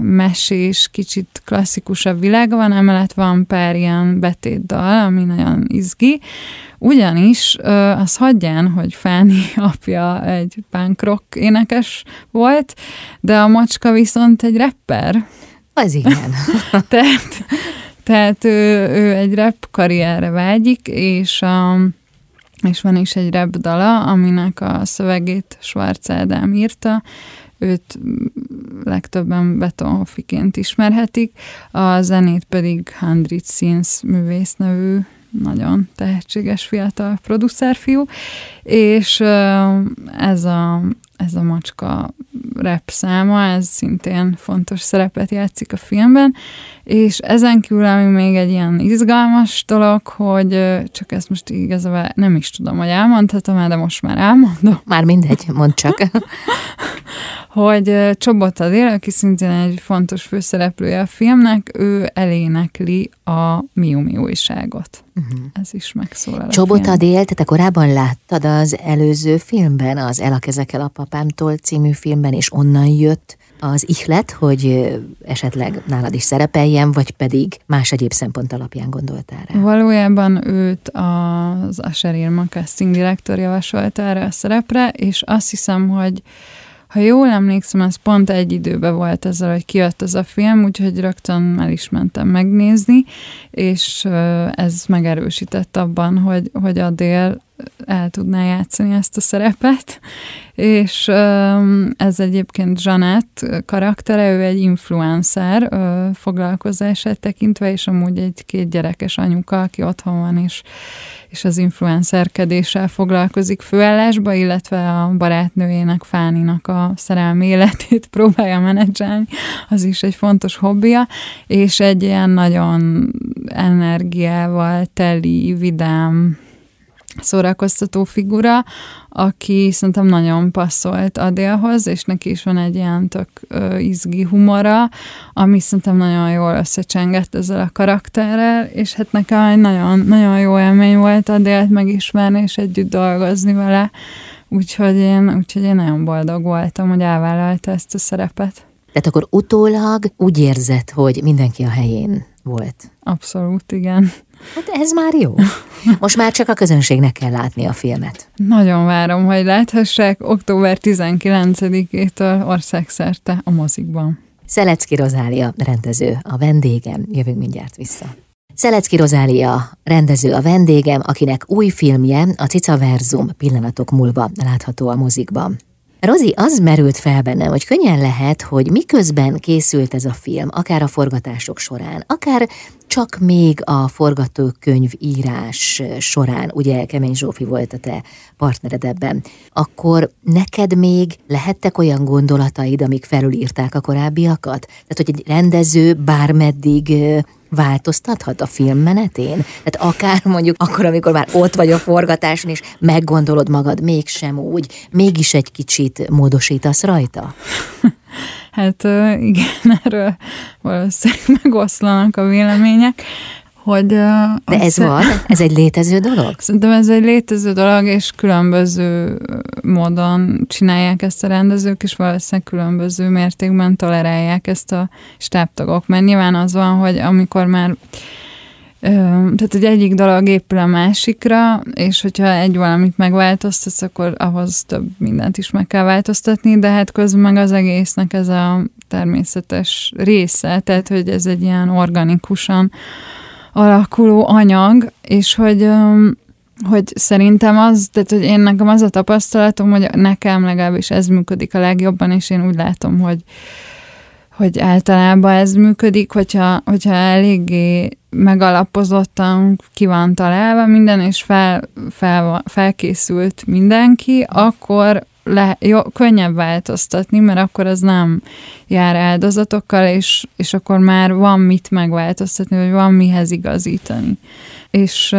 mesés, kicsit klasszikusabb világa van, emellett van pár ilyen betétdal, ami nagyon izgi. Ugyanis az hagyján, hogy Fáni apja egy punk rock énekes volt, de a macska viszont egy rapper. Az igen. Tehát tehát ő, ő egy rap karrierre vágyik, és, a, és van is egy rap dala, aminek a szövegét Schwarz Ádám írta, őt legtöbben Betonhoffiként ismerhetik, a zenét pedig Hundred Scenes művész nevű nagyon tehetséges fiatal producerfiú, és ez a, ez a macska rap száma, ez szintén fontos szerepet játszik a filmben, és ezen kívül, ami még egy ilyen izgalmas dolog, hogy csak ezt most igazából nem is tudom, hogy elmondhatom de most már elmondom. Már mindegy, mondd csak. hogy Csobot Adél, aki szintén egy fontos főszereplője a filmnek, ő elénekli a Miu Miu újságot. Uh-huh. Ez is megszólal. Csobot Adél, te korábban láttad az előző filmben, az Elakezekkel a papámtól című filmben, és onnan jött az ihlet, hogy esetleg nálad is szerepeljen, vagy pedig más egyéb szempont alapján gondoltál rá? Valójában őt az Asher Irma casting direktor javasolta erre a szerepre, és azt hiszem, hogy ha jól emlékszem, ez pont egy időben volt ezzel, hogy kijött ez a film, úgyhogy rögtön el is mentem megnézni, és ez megerősített abban, hogy, hogy a dél el tudná játszani ezt a szerepet, és ez egyébként Janett karaktere, ő egy influencer foglalkozását tekintve, és amúgy egy két gyerekes anyuka, aki otthon van, és, és az influencerkedéssel foglalkozik főállásba, illetve a barátnőjének, Fáninak a szerelmi életét próbálja menedzselni, az is egy fontos hobbija, és egy ilyen nagyon energiával teli, vidám, szórakoztató figura, aki szerintem nagyon passzolt Adélhoz, és neki is van egy ilyen tök ö, izgi humora, ami szerintem nagyon jól összecsengett ezzel a karakterrel, és hát nekem egy nagyon, nagyon jó élmény volt Adélt megismerni, és együtt dolgozni vele, úgyhogy én, úgyhogy én nagyon boldog voltam, hogy elvállalta ezt a szerepet. Tehát akkor utólag úgy érzed, hogy mindenki a helyén volt. Abszolút, igen. Hát ez már jó. Most már csak a közönségnek kell látni a filmet. Nagyon várom, hogy láthassák október 19-től országszerte a mozikban. Szelecki Rozália rendező, a vendégem. Jövünk mindjárt vissza. Szelecki Rozália rendező a vendégem, akinek új filmje, a Cica Verzum pillanatok múlva látható a mozikban. Rozi, az merült fel bennem, hogy könnyen lehet, hogy miközben készült ez a film, akár a forgatások során, akár csak még a forgatókönyv írás során, ugye Kemény Zsófi volt a te partnered ebben, akkor neked még lehettek olyan gondolataid, amik felülírták a korábbiakat? Tehát, hogy egy rendező bármeddig változtathat a film menetén? Tehát akár mondjuk akkor, amikor már ott vagy a forgatáson, és meggondolod magad mégsem úgy, mégis egy kicsit módosítasz rajta? Hát igen, erről valószínűleg megoszlanak a vélemények hogy... De ez van? Ez egy létező dolog? Szerintem ez egy létező dolog, és különböző módon csinálják ezt a rendezők, és valószínűleg különböző mértékben tolerálják ezt a stábtagok. Mert nyilván az van, hogy amikor már tehát, hogy egyik dolog épül a másikra, és hogyha egy valamit megváltoztatsz, akkor ahhoz több mindent is meg kell változtatni, de hát közben meg az egésznek ez a természetes része, tehát, hogy ez egy ilyen organikusan alakuló anyag, és hogy hogy szerintem az, tehát hogy én nekem az a tapasztalatom, hogy nekem legalábbis ez működik a legjobban, és én úgy látom, hogy, hogy általában ez működik, hogyha, hogyha eléggé megalapozottan ki van találva minden, és fel, fel, felkészült mindenki, akkor le, jó, könnyebb változtatni, mert akkor az nem jár áldozatokkal, és, és akkor már van mit megváltoztatni, vagy van mihez igazítani. És,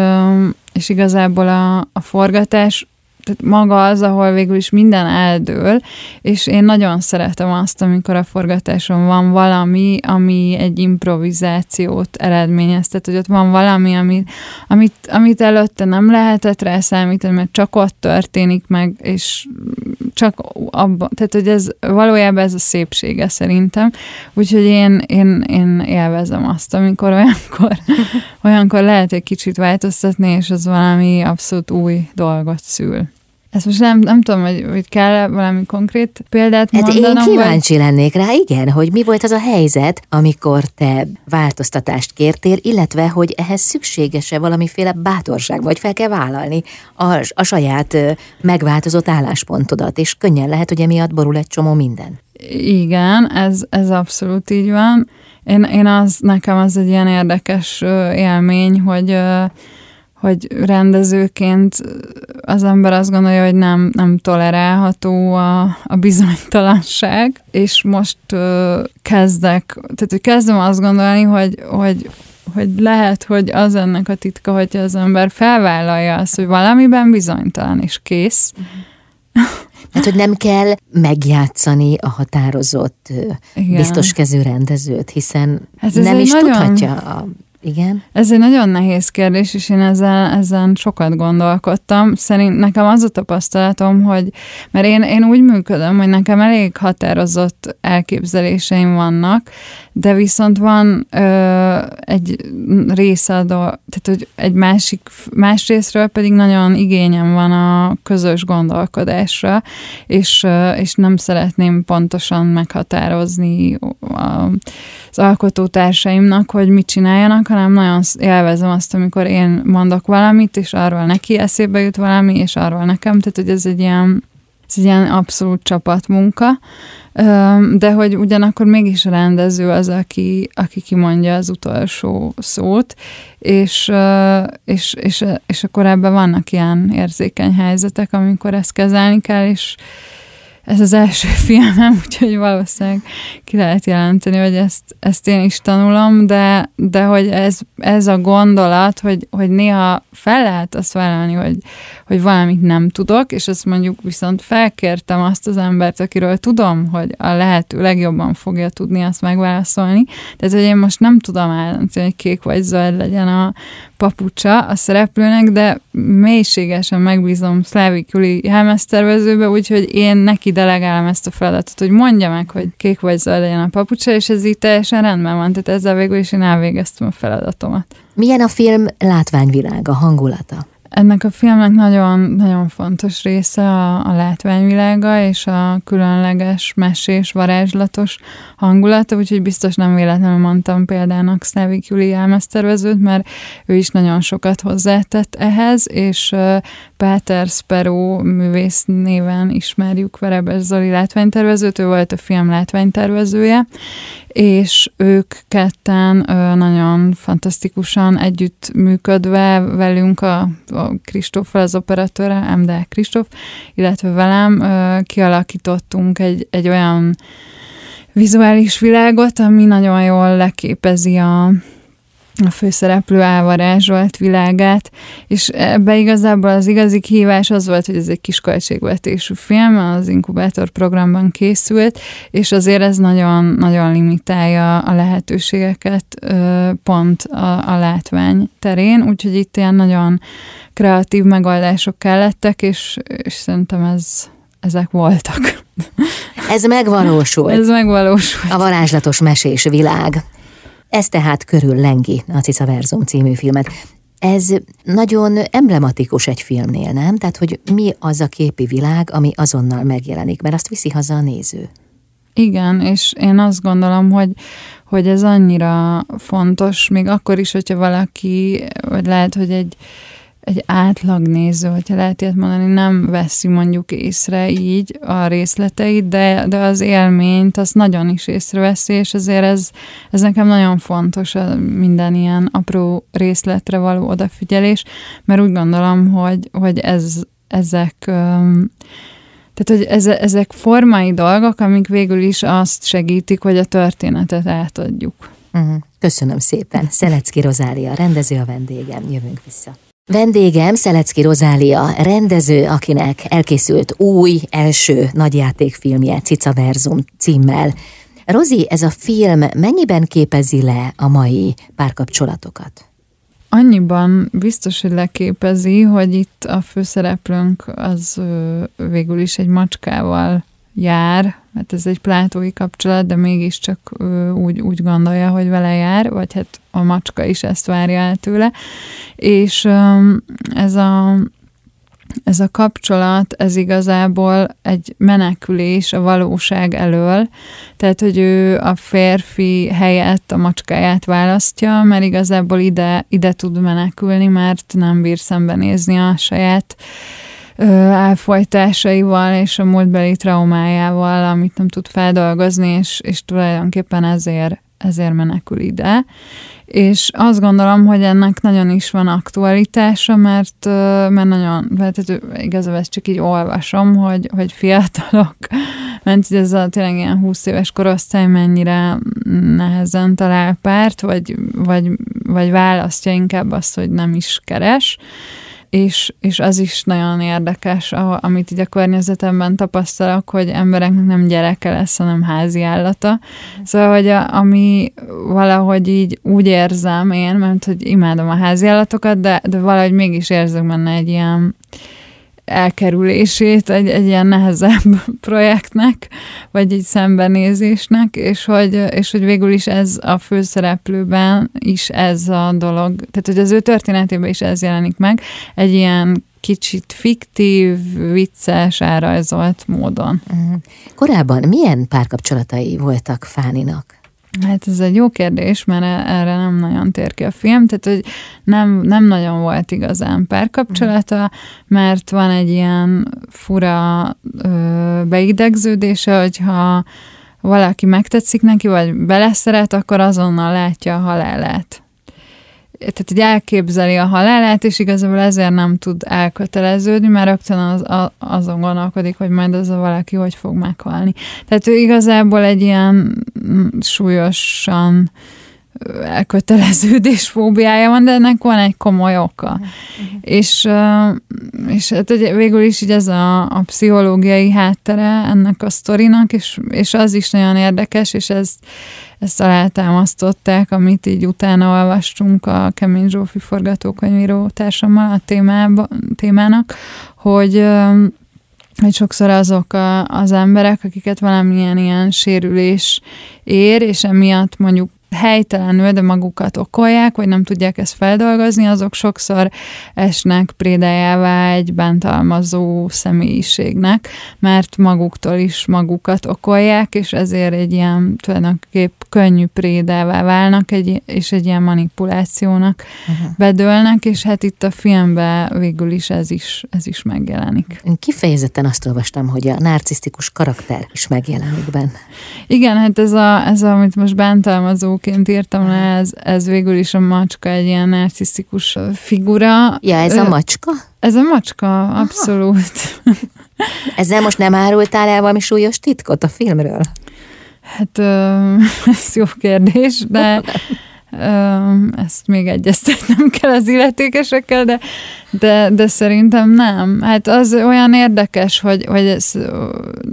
és igazából a, a forgatás tehát maga az, ahol végül is minden eldől, és én nagyon szeretem azt, amikor a forgatáson van valami, ami egy improvizációt eredményez, tehát hogy ott van valami, amit, amit, amit előtte nem lehetett rá számítani, mert csak ott történik meg, és csak abban, tehát hogy ez valójában ez a szépsége szerintem, úgyhogy én, én, én élvezem azt, amikor olyankor, olyankor lehet egy kicsit változtatni, és az valami abszolút új dolgot szül. Ezt most nem, nem tudom, hogy, hogy kell valami konkrét példát hát mondanom. Hát én kíváncsi vagy... lennék rá, igen, hogy mi volt az a helyzet, amikor te változtatást kértél, illetve, hogy ehhez szükséges-e valamiféle bátorság, vagy fel kell vállalni a, a saját megváltozott álláspontodat, és könnyen lehet, hogy emiatt borul egy csomó minden. Igen, ez, ez abszolút így van. Én, én az, nekem az egy ilyen érdekes élmény, hogy hogy rendezőként az ember azt gondolja, hogy nem, nem tolerálható a, a bizonytalanság, és most uh, kezdek, tehát hogy kezdem azt gondolni, hogy, hogy hogy lehet, hogy az ennek a titka, hogy az ember felvállalja azt, hogy valamiben bizonytalan, és kész. Hát, hogy nem kell megjátszani a határozott, Igen. biztos kezű rendezőt, hiszen hát nem is nagyon... tudhatja a igen. Ez egy nagyon nehéz kérdés, és én ezzel, ezen sokat gondolkodtam. Szerint nekem az a tapasztalatom, hogy, mert én, én úgy működöm, hogy nekem elég határozott elképzeléseim vannak, de viszont van ö, egy részadó, tehát hogy egy másik, más részről pedig nagyon igényem van a közös gondolkodásra, és, ö, és nem szeretném pontosan meghatározni a, az alkotótársaimnak, hogy mit csináljanak, hanem nagyon élvezem azt, amikor én mondok valamit, és arról neki eszébe jut valami, és arról nekem, tehát hogy ez egy ilyen, ez egy ilyen abszolút csapatmunka, de hogy ugyanakkor mégis a rendező az, aki, aki kimondja az utolsó szót, és, és, és, és akkor ebben vannak ilyen érzékeny helyzetek, amikor ezt kezelni kell, és, ez az első filmem, úgyhogy valószínűleg ki lehet jelenteni, hogy ezt, ezt én is tanulom, de, de hogy ez, ez a gondolat, hogy, hogy néha fel lehet azt vállalni, hogy, hogy valamit nem tudok, és azt mondjuk viszont felkértem azt az embert, akiről tudom, hogy a lehető legjobban fogja tudni azt megválaszolni. Tehát, hogy én most nem tudom eldönteni, hogy kék vagy zöld legyen a papucsa a szereplőnek, de mélységesen megbízom Szlávik Juli helmeztervezőbe, úgyhogy én neki delegálom ezt a feladatot, hogy mondja meg, hogy kék vagy zöld legyen a papucsa, és ez így teljesen rendben van, tehát ezzel végül is én elvégeztem a feladatomat. Milyen a film látványvilága, hangulata? Ennek a filmnek nagyon, nagyon fontos része a, a látványvilága és a különleges, mesés, varázslatos hangulata, úgyhogy biztos nem véletlenül mondtam példának Szávik Júli elmesztervezőt, mert ő is nagyon sokat hozzátett ehhez, és Páter Speró művész néven ismerjük Verebes Zoli látványtervezőt, ő volt a film látványtervezője, és ők ketten nagyon fantasztikusan együtt működve velünk a, a Kristóffal, az operatőre, MD Kristóf, illetve velem kialakítottunk egy, egy olyan vizuális világot, ami nagyon jól leképezi a, a főszereplő elvarázsolt világát, és ebbe igazából az igazi kihívás az volt, hogy ez egy kis költségvetésű film, az inkubátor programban készült, és azért ez nagyon, nagyon limitálja a lehetőségeket pont a, a látvány terén, úgyhogy itt ilyen nagyon kreatív megoldások kellettek, és, és szerintem ez, ezek voltak. Ez megvalósult. Ez megvalósult. A varázslatos mesés világ. Ez tehát körül lengi a Cica Verzum című filmet. Ez nagyon emblematikus egy filmnél, nem? Tehát, hogy mi az a képi világ, ami azonnal megjelenik, mert azt viszi haza a néző. Igen, és én azt gondolom, hogy, hogy ez annyira fontos, még akkor is, hogyha valaki, vagy lehet, hogy egy, egy átlag néző, hogyha lehet ilyet mondani, nem veszi mondjuk észre így a részleteit, de, de az élményt az nagyon is észreveszi, és azért ez, ez nekem nagyon fontos a minden ilyen apró részletre való odafigyelés, mert úgy gondolom, hogy, hogy ez, ezek tehát, hogy ezek formai dolgok, amik végül is azt segítik, hogy a történetet átadjuk. Uh-huh. Köszönöm szépen. Szelecki Rozália, rendező a vendégem. Jövünk vissza. Vendégem Szelecki Rozália, rendező, akinek elkészült új, első nagyjátékfilmje Cica Verzum címmel. Rozi, ez a film mennyiben képezi le a mai párkapcsolatokat? Annyiban biztos, hogy leképezi, hogy itt a főszereplőnk az végül is egy macskával jár, mert ez egy plátói kapcsolat, de mégiscsak úgy, úgy gondolja, hogy vele jár, vagy hát a macska is ezt várja el tőle. És ez a, ez a kapcsolat, ez igazából egy menekülés a valóság elől, tehát, hogy ő a férfi helyett a macskáját választja, mert igazából ide, ide tud menekülni, mert nem bír szembenézni a saját elfolytásaival és a múltbeli traumájával, amit nem tud feldolgozni, és, és tulajdonképpen ezért, ezért menekül ide. És azt gondolom, hogy ennek nagyon is van aktualitása, mert, mert nagyon, mert igazából ezt csak így olvasom, hogy, hogy fiatalok, mert ez a tényleg ilyen 20 éves korosztály mennyire nehezen talál párt, vagy, vagy, vagy választja inkább azt, hogy nem is keres és, és az is nagyon érdekes, amit így a környezetemben tapasztalok, hogy embereknek nem gyereke lesz, hanem házi állata. Szóval, hogy a, ami valahogy így úgy érzem én, mert hogy imádom a házi állatokat, de, de valahogy mégis érzek benne egy ilyen elkerülését egy, egy ilyen nehezebb projektnek, vagy egy szembenézésnek, és hogy, és hogy végül is ez a főszereplőben is ez a dolog, tehát hogy az ő történetében is ez jelenik meg, egy ilyen kicsit fiktív, vicces, elrajzolt módon. Mhm. Korábban milyen párkapcsolatai voltak Fáninak? Hát ez egy jó kérdés, mert e- erre nem nagyon tér ki a film, tehát hogy nem, nem nagyon volt igazán párkapcsolata, mert van egy ilyen fura ö, beidegződése, hogyha valaki megtetszik neki, vagy beleszeret, akkor azonnal látja a halálát tehát hogy elképzeli a halálát, és igazából ezért nem tud elköteleződni, mert rögtön az, a, azon gondolkodik, hogy majd az a valaki hogy fog meghalni. Tehát ő igazából egy ilyen mm, súlyosan elköteleződés fóbiája van, de ennek van egy komoly oka. Uh-huh. És, és hát végül is így ez a, a pszichológiai háttere ennek a sztorinak, és, és az is nagyon érdekes, és ezt, ezt alátámasztották, amit így utána olvastunk a Kemény Zsófi forgatókönyvíró társammal a témába, témának, hogy hogy sokszor azok a, az emberek, akiket valamilyen ilyen sérülés ér, és emiatt mondjuk helytelenül, de magukat okolják, vagy nem tudják ezt feldolgozni, azok sokszor esnek prédájává egy bántalmazó személyiségnek, mert maguktól is magukat okolják, és ezért egy ilyen tulajdonképp könnyű prédává válnak, egy, és egy ilyen manipulációnak uh-huh. bedőlnek, és hát itt a filmben végül is ez is, ez is megjelenik. Én kifejezetten azt olvastam, hogy a narcisztikus karakter is megjelenik benne. Igen, hát ez, a, ez a, amit most bántalmazóként írtam le, ez, ez végül is a macska egy ilyen narcisztikus figura. Ja, ez a macska? Ez a macska, abszolút. Ezzel most nem árultál el valami súlyos titkot a filmről? Hát ez jó kérdés, de ezt még egyeztetnem kell az illetékesekkel, de, de, de szerintem nem. Hát az olyan érdekes, hogy, hogy ez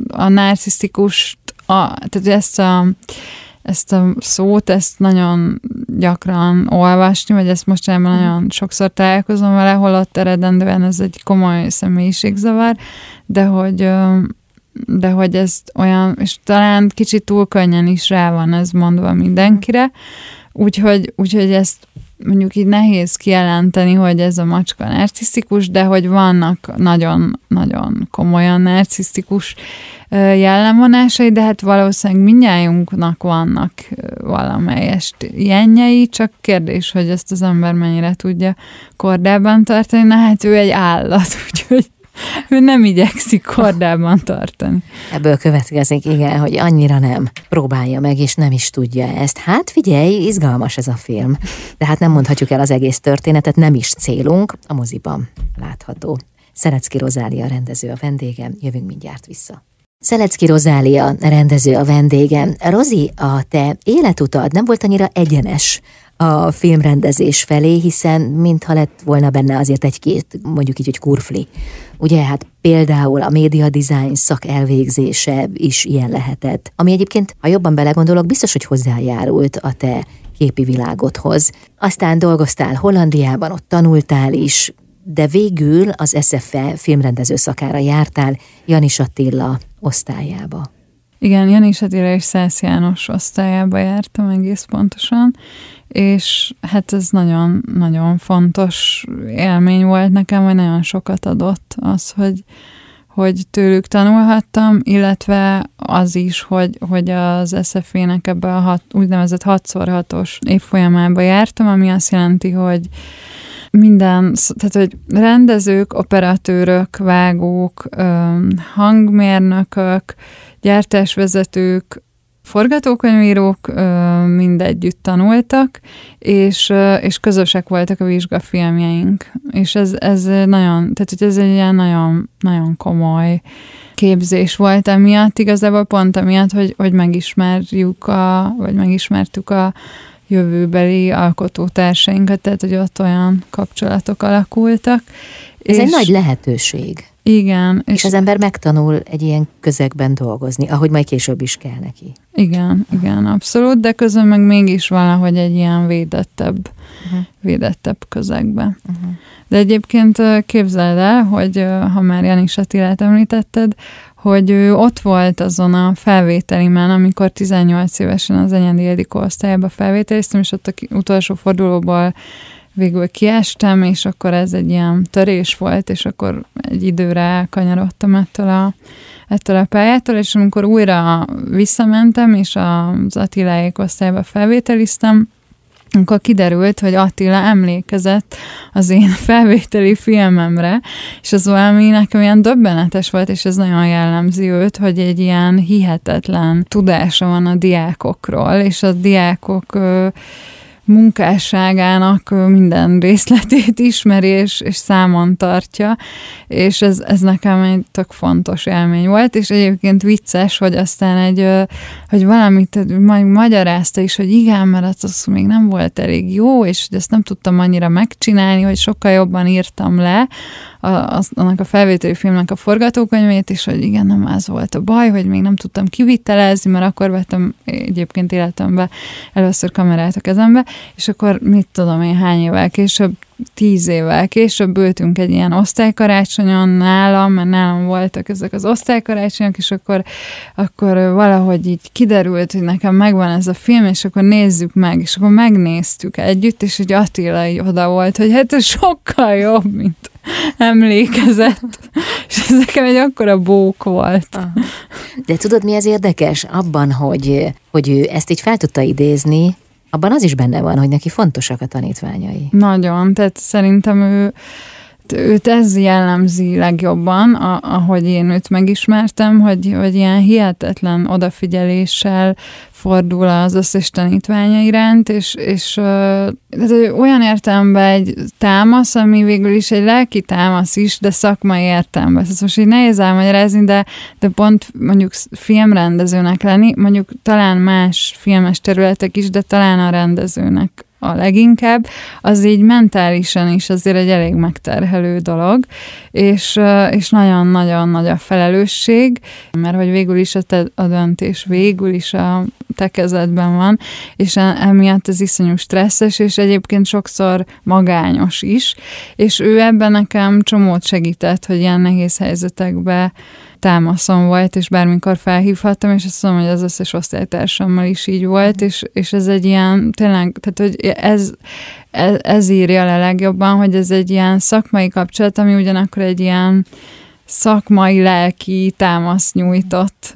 a narcisztikus, a, tehát ezt a ezt a szót, ezt nagyon gyakran olvasni, vagy ezt mostanában mm. nagyon sokszor találkozom vele, holott eredendően ez egy komoly személyiségzavar, de hogy de hogy ez olyan, és talán kicsit túl könnyen is rá van ez mondva mindenkire, úgyhogy, úgyhogy ezt mondjuk így nehéz kijelenteni, hogy ez a macska narcisztikus, de hogy vannak nagyon-nagyon komolyan narcisztikus jellemvonásai, de hát valószínűleg mindnyájunknak vannak valamelyest ilyenjei, csak kérdés, hogy ezt az ember mennyire tudja kordában tartani. Na hát ő egy állat, úgyhogy ő nem igyekszik kordában tartani. Ebből következik, igen, hogy annyira nem próbálja meg, és nem is tudja ezt. Hát figyelj, izgalmas ez a film. De hát nem mondhatjuk el az egész történetet, nem is célunk, a moziban látható. Szerecki Rozália rendező a vendégem, jövünk mindjárt vissza. Szelecki Rozália rendező a vendégem. Rozi, a te életutad nem volt annyira egyenes a filmrendezés felé, hiszen mintha lett volna benne azért egy-két, mondjuk így, hogy kurfli. Ugye hát például a média design szak elvégzése is ilyen lehetett, ami egyébként, ha jobban belegondolok, biztos, hogy hozzájárult a te képi világodhoz. Aztán dolgoztál Hollandiában, ott tanultál is, de végül az SFE filmrendező szakára jártál Janis Attila osztályába. Igen, Janis Attila és Szász János osztályába jártam egész pontosan, és hát ez nagyon-nagyon fontos élmény volt nekem, vagy nagyon sokat adott az, hogy, hogy tőlük tanulhattam, illetve az is, hogy, hogy az SZF-nek ebbe a hat, úgynevezett 6x6-os évfolyamába jártam, ami azt jelenti, hogy minden, tehát hogy rendezők, operatőrök, vágók, hangmérnökök, gyártásvezetők, forgatókönyvírók mind együtt tanultak, és, és közösek voltak a vizsgafilmjeink. És ez, ez nagyon, tehát hogy ez egy ilyen nagyon, nagyon komoly képzés volt emiatt, igazából pont emiatt, hogy, hogy megismerjük a, vagy megismertük a jövőbeli alkotótársainkat, tehát hogy ott olyan kapcsolatok alakultak. Ez és egy nagy lehetőség. Igen. És, és az ember megtanul egy ilyen közegben dolgozni, ahogy majd később is kell neki. Igen, igen, abszolút, de közben meg mégis valahogy egy ilyen védettebb, uh-huh. védettebb közegben. Uh-huh. De egyébként képzeld el, hogy ha már Janis Attilát említetted, hogy ő ott volt azon a felvételimen, amikor 18 évesen az Enyedi Ildikó osztályába felvételiztem, és ott a utolsó fordulóból végül kiestem, és akkor ez egy ilyen törés volt, és akkor egy időre elkanyarodtam ettől a, ettől a pályától, és amikor újra visszamentem, és az Attiláék osztályba felvételiztem, akkor kiderült, hogy Attila emlékezett az én felvételi filmemre, és az valami nekem ilyen döbbenetes volt, és ez nagyon jellemzi őt, hogy egy ilyen hihetetlen tudása van a diákokról, és a diákok munkásságának minden részletét ismeri és, és számon tartja, és ez, ez nekem egy tök fontos élmény volt, és egyébként vicces, hogy aztán egy, hogy valamit magyarázta is, hogy igen, mert az, az még nem volt elég jó, és hogy ezt nem tudtam annyira megcsinálni, hogy sokkal jobban írtam le, a, az, annak a felvételi filmnek a forgatókönyvét, és hogy igen, nem ez volt a baj, hogy még nem tudtam kivitelezni, mert akkor vettem egyébként életembe először kamerát a kezembe, és akkor mit tudom én hány évvel később tíz évvel később ültünk egy ilyen osztálykarácsonyon nálam, mert nálam voltak ezek az osztálykarácsonyok, és akkor, akkor valahogy így kiderült, hogy nekem megvan ez a film, és akkor nézzük meg, és akkor megnéztük együtt, és hogy Attila így oda volt, hogy hát ez sokkal jobb, mint emlékezett. és ez nekem egy akkora bók volt. De tudod, mi az érdekes? Abban, hogy, hogy ő ezt így fel tudta idézni, abban az is benne van, hogy neki fontosak a tanítványai. Nagyon, tehát szerintem ő őt ez jellemzi legjobban, a, ahogy én őt megismertem, hogy, hogy ilyen hihetetlen odafigyeléssel fordul az összes tanítványa iránt, és, és tehát, olyan értelemben egy támasz, ami végül is egy lelki támasz is, de szakmai értelemben. Ez most így nehéz elmagyarázni, de, de pont mondjuk filmrendezőnek lenni, mondjuk talán más filmes területek is, de talán a rendezőnek a leginkább, az így mentálisan is azért egy elég megterhelő dolog, és, és nagyon-nagyon nagy a felelősség, mert hogy végül is a, te, a döntés végül is a te kezedben van, és e, emiatt ez iszonyú stresszes, és egyébként sokszor magányos is, és ő ebben nekem csomót segített, hogy ilyen nehéz helyzetekbe támaszom volt, és bármikor felhívhattam, és azt mondom, hogy az összes osztálytársammal is így volt, és, és ez egy ilyen, tényleg, tehát hogy ez, ez, ez írja le legjobban, hogy ez egy ilyen szakmai kapcsolat, ami ugyanakkor egy ilyen szakmai, lelki támasz nyújtott.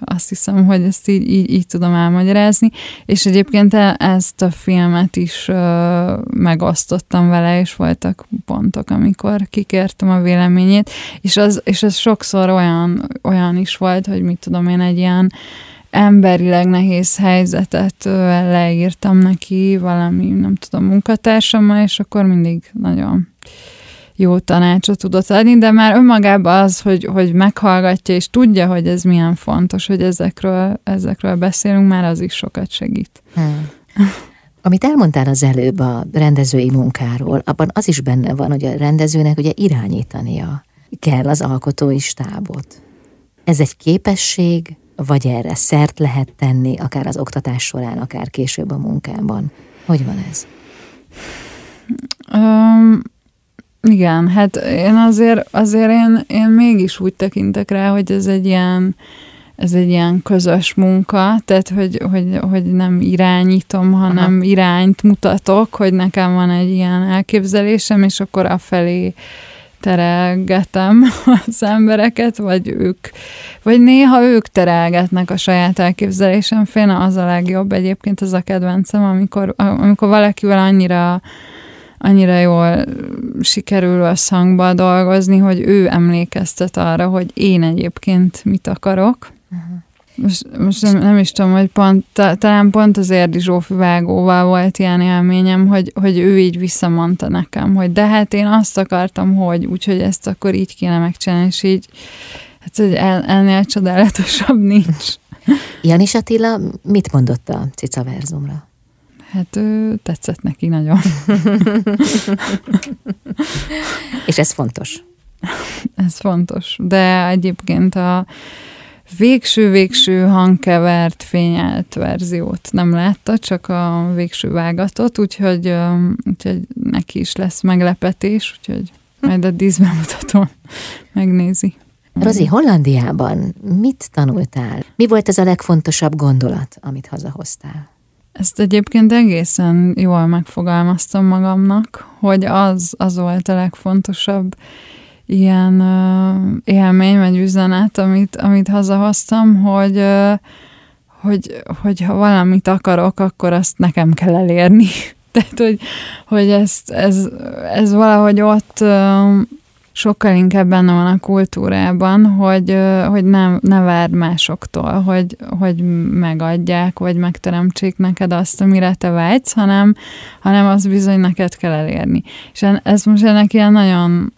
Azt hiszem, hogy ezt így, így, így tudom elmagyarázni. És egyébként e, ezt a filmet is megosztottam vele, és voltak pontok, amikor kikértem a véleményét, és az, és az sokszor olyan, olyan is volt, hogy mit tudom én, egy ilyen emberileg nehéz helyzetet leírtam neki valami, nem tudom, munkatársammal, és akkor mindig nagyon jó tanácsot tudott adni, de már önmagában az, hogy, hogy meghallgatja, és tudja, hogy ez milyen fontos, hogy ezekről, ezekről beszélünk, már az is sokat segít. Hmm. Amit elmondtál az előbb a rendezői munkáról, abban az is benne van, hogy a rendezőnek ugye irányítania kell az alkotói stábot. Ez egy képesség, vagy erre szert lehet tenni, akár az oktatás során, akár később a munkában. Hogy van ez? Um, igen, hát én azért, azért én, én mégis úgy tekintek rá, hogy ez egy ilyen, ez egy ilyen közös munka, tehát hogy, hogy, hogy nem irányítom, hanem Aha. irányt mutatok, hogy nekem van egy ilyen elképzelésem, és akkor afelé terelgetem az embereket, vagy ők, vagy néha ők terelgetnek a saját elképzelésem félne, az a legjobb egyébként, az a kedvencem, amikor, amikor valakivel annyira annyira jól sikerül a szangba dolgozni, hogy ő emlékeztet arra, hogy én egyébként mit akarok. Uh-huh. Most, most nem, nem is tudom, hogy pont, talán pont az Érdi Zsófi vágóval volt ilyen élményem, hogy, hogy ő így visszamondta nekem, hogy de hát én azt akartam, hogy úgyhogy ezt akkor így kéne megcsinálni, és így hát hogy el, ennél csodálatosabb nincs. Janis Attila mit mondott a Cica verzumra? Hát ő tetszett neki nagyon. És ez fontos. ez fontos. De egyébként a végső-végső hangkevert, fényelt verziót nem látta, csak a végső vágatot, úgyhogy, úgyhogy neki is lesz meglepetés, úgyhogy majd a díszbemutatón megnézi. Rozi, Hollandiában mit tanultál? Mi volt ez a legfontosabb gondolat, amit hazahoztál? Ezt egyébként egészen jól megfogalmaztam magamnak, hogy az, az volt a legfontosabb ilyen uh, élmény, vagy üzenet, amit, amit hazahoztam, hogy, uh, hogy, hogy ha valamit akarok, akkor azt nekem kell elérni. Tehát, hogy, hogy ezt, ez, ez valahogy ott uh, sokkal inkább benne van a kultúrában, hogy, hogy ne, ne várd másoktól, hogy, hogy megadják, vagy megteremtsék neked azt, amire te vágysz, hanem, hanem az bizony neked kell elérni. És ez most ennek ilyen nagyon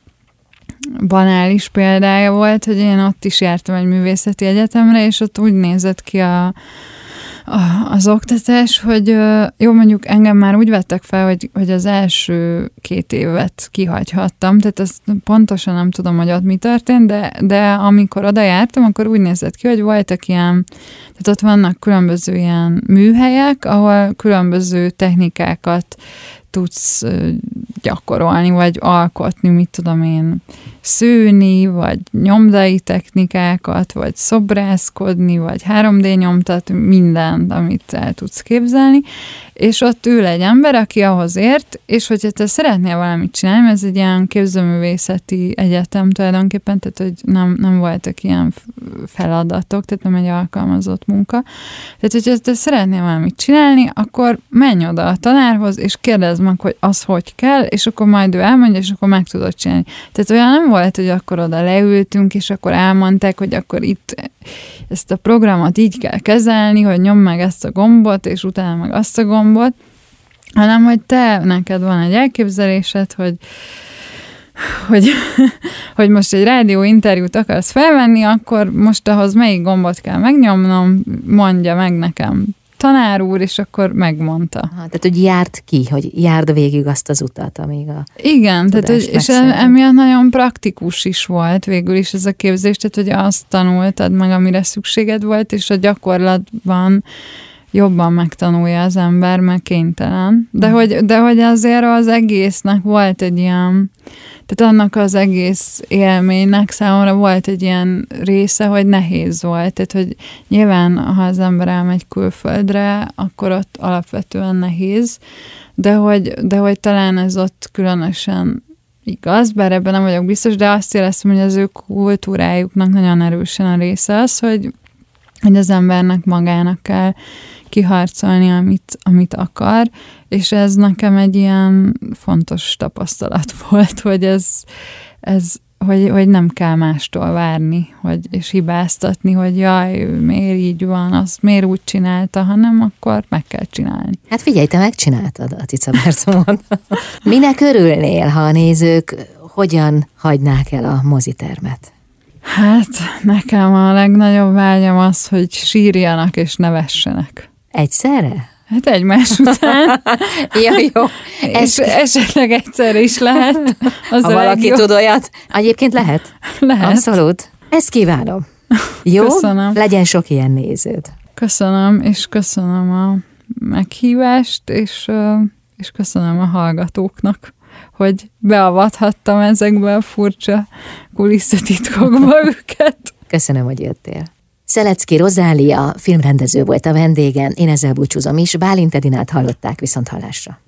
banális példája volt, hogy én ott is jártam egy művészeti egyetemre, és ott úgy nézett ki a, az oktatás, hogy jó, mondjuk engem már úgy vettek fel, hogy, hogy az első két évet kihagyhattam, tehát ezt pontosan nem tudom, hogy ott mi történt, de, de amikor oda jártam, akkor úgy nézett ki, hogy voltak ilyen, tehát ott vannak különböző ilyen műhelyek, ahol különböző technikákat tudsz gyakorolni, vagy alkotni, mit tudom én, szőni, vagy nyomdai technikákat, vagy szobrászkodni, vagy 3D nyomtat, mindent, amit el tudsz képzelni, és ott ül egy ember, aki ahhoz ért, és hogyha te szeretnél valamit csinálni, ez egy ilyen képzőművészeti egyetem tulajdonképpen, tehát hogy nem, nem voltak ilyen feladatok, tehát nem egy alkalmazott munka. Tehát, hogyha te szeretnél valamit csinálni, akkor menj oda a tanárhoz, és kérdezd meg, hogy az hogy kell, és akkor majd ő elmondja, és akkor meg tudod csinálni. Tehát olyan nem volt, hogy akkor oda leültünk, és akkor elmondták, hogy akkor itt ezt a programot így kell kezelni, hogy nyom meg ezt a gombot, és utána meg azt a gombot, hanem hogy te, neked van egy elképzelésed, hogy hogy, hogy most egy rádió interjút akarsz felvenni, akkor most ahhoz melyik gombot kell megnyomnom, mondja meg nekem tanár úr, és akkor megmondta. Aha, tehát, hogy járt ki, hogy járd végig azt az utat, amíg a Igen, tehát, hogy, és emiatt nagyon praktikus is volt végül is ez a képzés, tehát, hogy azt tanultad meg, amire szükséged volt, és a gyakorlatban jobban megtanulja az ember, meg kénytelen. De mm. hogy, de hogy azért az egésznek volt egy ilyen, tehát annak az egész élménynek számomra volt egy ilyen része, hogy nehéz volt. Tehát, hogy nyilván, ha az ember elmegy külföldre, akkor ott alapvetően nehéz, de hogy, de hogy talán ez ott különösen igaz, bár ebben nem vagyok biztos, de azt éreztem, hogy az ő kultúrájuknak nagyon erősen a része az, hogy, hogy az embernek magának kell kiharcolni, amit, amit akar, és ez nekem egy ilyen fontos tapasztalat volt, hogy ez, ez hogy, hogy nem kell mástól várni, hogy, és hibáztatni, hogy jaj, miért így van, azt miért úgy csinálta, hanem akkor meg kell csinálni. Hát figyelj, te megcsináltad a Tica Bercomon. Minek örülnél, ha a nézők hogyan hagynák el a mozitermet? Hát nekem a legnagyobb vágyam az, hogy sírjanak és nevessenek. Egyszerre? Hát egymás után. ja, jó. Ez... És esetleg egyszerre is lehet. Az ha valaki legjobb. tud olyat, egyébként lehet. Lehet. Abszolút. Ezt kívánom. Jó? Köszönöm. Legyen sok ilyen néződ. Köszönöm, és köszönöm a meghívást, és, és köszönöm a hallgatóknak, hogy beavathattam ezekbe a furcsa kulisszatitkokba őket. Köszönöm, hogy jöttél. Szelecki Rozália filmrendező volt a vendégen, én ezzel búcsúzom is, Bálint Edinát hallották viszont hallásra.